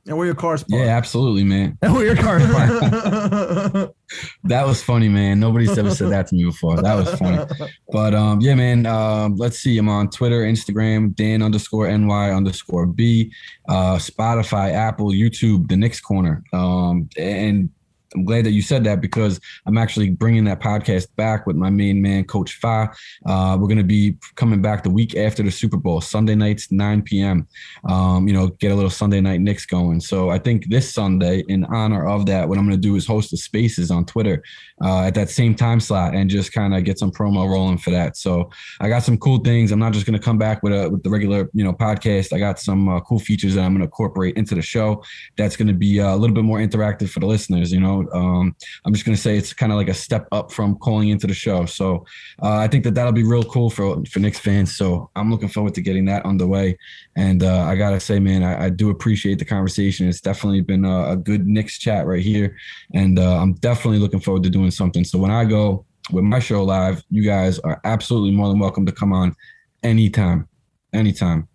B: And where your car's parked.
C: Yeah, absolutely, man.
A: And where your car is parked.
B: parked.
C: That was funny, man. Nobody's ever said that to me before. That was funny. But um, yeah, man. Um, let's see. I'm on Twitter, Instagram, Dan underscore NY underscore B, uh, Spotify, Apple, YouTube, The Knicks Corner. Um, and I'm glad that you said that because I'm actually bringing that podcast back with my main man, Coach Fa. Uh, we're going to be coming back the week after the Super Bowl, Sunday nights, 9 p.m. Um, you know, get a little Sunday night Knicks going. So I think this Sunday, in honor of that, what I'm going to do is host the Spaces on Twitter uh, at that same time slot and just kind of get some promo rolling for that. So I got some cool things. I'm not just going to come back with a with the regular you know podcast. I got some uh, cool features that I'm going to incorporate into the show. That's going to be uh, a little bit more interactive for the listeners. You know, um, I'm just going to say it's kind of like a step up from calling into the show. So uh, I think that that'll be real cool for for Knicks fans. So I'm looking forward to getting that underway. And uh, I gotta say, man, I, I do appreciate the conversation. It's definitely been a, a good Knicks chat right here, and uh, I'm definitely looking forward to doing something. So when I go with my show live, you guys are absolutely more than welcome to come on anytime, anytime.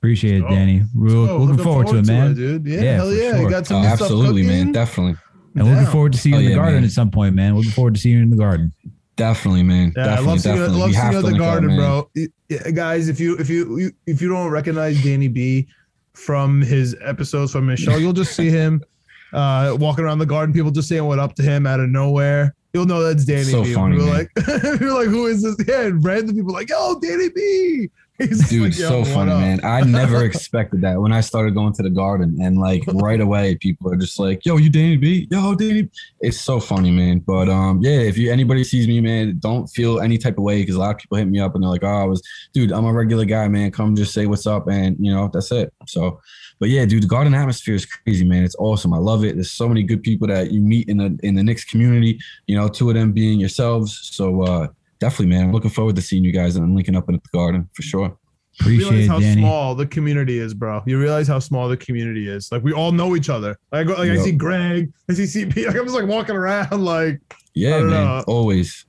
A: Appreciate it,
B: Oh.
A: Danny. We're
B: So,
A: looking forward to it, man.
B: dude. Yeah,
A: Yeah,
B: hell yeah.
A: sure.
B: You got some
C: Oh,
B: new stuff
C: absolutely, man, definitely,
A: And looking forward to seeing
C: Oh,
A: you in the
C: yeah,
A: garden
C: man.
A: at some point, man. Looking forward to seeing you in the garden.
C: Definitely, man.
B: Yeah, I love seeing,
C: definitely.
B: love seeing you at
C: to
B: the garden, bro. Guys, if you if you if you don't recognize Danny B from his episodes from his show, you'll just see him uh walking around the garden, people just saying what up to him out of nowhere. You'll know that's Danny
C: So
B: B.
C: funny,
B: We're
C: man.
B: like, you're like, who is this? Yeah, and random people like, yo, Danny B.
C: Dude,
B: like,
C: so funny,
B: up?"
C: man. I never expected that when I started going to the garden, and like right away, people are just like, "Yo, you Danny B? Yo, Danny." It's so funny, man. But um, yeah, if you anybody sees me, man, don't feel any type of way because a lot of people hit me up and they're like, "Oh, I was, dude, I'm a regular guy, man. Come just say what's up, and you know that's it." So, but yeah, dude, the garden atmosphere is crazy, man. It's awesome. I love it. There's so many good people that you meet in the in the Knicks community. You know, two of them being yourselves. So uh, definitely, man. I'm looking forward to seeing you guys and I'm linking up in the garden for sure.
B: You
A: Appreciate
B: realize how
A: Danny.
B: small the community is, bro. You realize how small the community is. Like we all know each other. Like, I go, like I see Greg, I see CP. Like I'm just like walking around, like
C: Yeah, man.
B: know.
C: Always.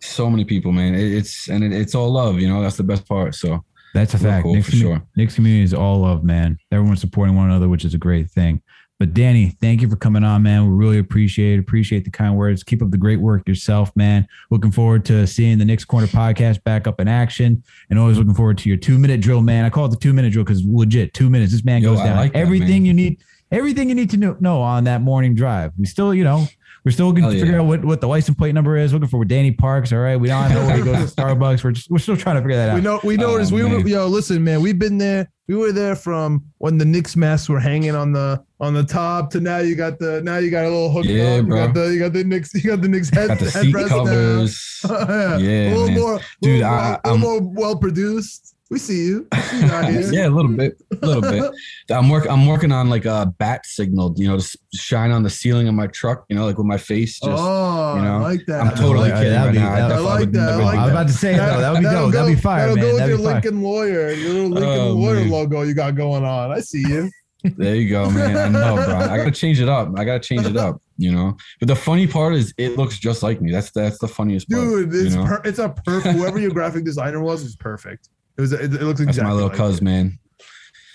C: So many people, man. It, it's and it, it's all love. You know, that's the best part. So
A: That's a fact.
C: cool,
A: Knicks,
C: for
A: commu-
C: sure.
A: Knicks community is all love, man. Everyone's supporting one another, which is a great thing. But Danny, thank you for coming on, man. We really appreciate it. Appreciate the kind words. Keep up the great work yourself, man. Looking forward to seeing the Knicks Corner podcast back up in action, and always looking forward to your two minute drill, man. I call it the two minute drill because legit two minutes. This man
C: Yo,
A: goes down
C: like
A: everything
C: man.
A: you need, everything you need to know, know on that morning drive. We still, you know. We're still
C: going
A: to
C: yeah.
A: figure out what, what the license plate number is. Looking for Danny Parks. All right, we don't know where he goes to Starbucks. We're just, we're still trying to figure that out.
B: we know oh, we
C: Oh,
B: noticed we yo listen man we've been there we were there from when the Knicks masks were hanging on the on the top to now you got the now you got a little hook
C: Yeah,
B: up. you got
C: bro.
B: the you got the Knicks you got the Knicks head
C: got the
B: head
C: covers.
B: yeah,
C: Yeah,
B: a little
C: man.
B: more
C: Dude,
B: little,
C: I-
B: more,
C: I'm-
B: little more well produced we see you we see you
C: yeah, a little bit, a little bit. I'm work. I'm working on like a bat signal. You know, to shine on the ceiling of my truck. You know, like with my face. Just
B: oh
C: you know,
B: I like that
C: I'm totally
A: Yeah,
C: kidding right
A: be-
C: now.
A: that- I
B: like that, I
C: never
B: like
C: do
A: I was about to say that. That would be
B: that'll
A: dope. That'd be
B: go-
A: fire,
B: that'll
A: man.
B: go with
A: That'd
B: your
A: be fire.
B: Lincoln lawyer your little Lincoln
C: Oh,
B: lawyer
C: man.
B: logo you got going on I see you
C: There you go, man. I know, bro. I gotta change it up. I gotta change it up. You know. But the funny part is, it looks just like me. That's that's the funniest part.
B: Dude, it's
C: you know?
B: per- it's a perfect. Whoever your graphic designer was is perfect. It was. It, it looks
C: That's my little
B: like
C: cuz,
B: it.
C: man.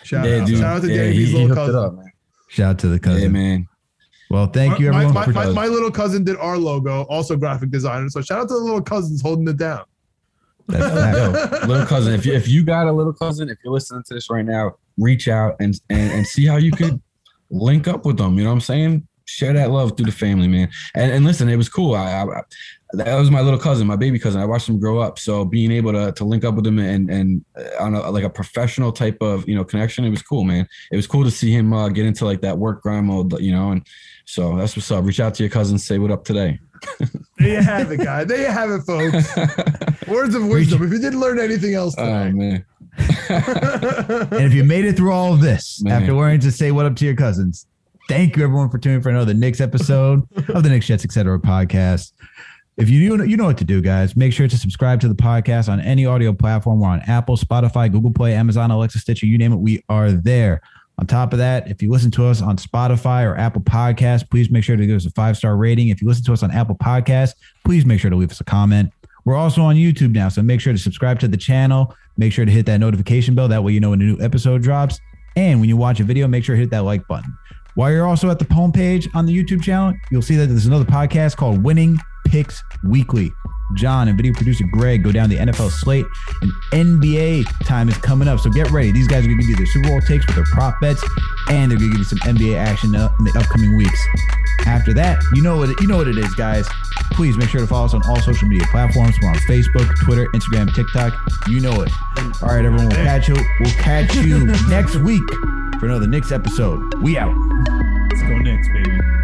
B: Shout
C: yeah,
B: out,
C: dude.
B: shout out to
C: yeah,
B: Danny
C: he,
B: B's little
C: hooked
B: cousin.
C: it up, man.
A: Shout out to the cousin.
C: Yeah, man.
A: Well, thank you everyone
B: my, my, my little cousin did our logo, also graphic designer. So shout out to the little cousins holding it down.
A: That's
C: little cousin, if you if you got a little cousin, if you're listening to this right now, reach out and and, and see how you could link up with them. You know what I'm saying? Share that love through the family, man. And and listen, it was cool. I, I that was my little cousin, my baby cousin. I watched him grow up. So being able to to link up with him and and uh, on a, like a professional type of you know connection, it was cool, man. It was cool to see him uh, get into like that work grind mode, you know. And so that's what's up. Reach out to your cousin, say what up today.
B: There you have it, guys. There you have it, folks. Words of wisdom. If you didn't learn anything else
C: oh man.
A: And if you made it through all of this
C: Man.
A: after learning to say what up to your cousins, thank you everyone for tuning in for another Knicks episode of the Knicks Jets Etc. podcast. If you know, you know what to do, guys. Make sure to subscribe to the podcast on any audio platform. We're on Apple, Spotify, Google Play, Amazon, Alexa, Stitcher, you name it. We are there. On top of that, if you listen to us on Spotify or Apple Podcasts, please make sure to give us a five star rating. If you listen to us on Apple Podcasts, please make sure to leave us a comment. We're also on YouTube now, so make sure to subscribe to the channel. Make sure to hit that notification bell. That way, you know when a new episode drops. And when you watch a video, make sure to hit that like button. While you're also at the home page on the YouTube channel, you'll see that there's another podcast called Winning Picks Weekly. John and video producer Greg go down the NFL slate, and NBA time is coming up. So get ready. These guys are going to give you their Super Bowl takes with their prop bets, and they're going to give you some NBA action in the upcoming weeks. After that, you know what it, you know what it is, guys. Please make sure to follow us on all social media platforms. We're on Facebook, Twitter, Instagram, TikTok. You know it. All right, everyone. We'll catch you. We'll catch you next week for another Knicks episode. We out.
D: Let's go Knicks, baby.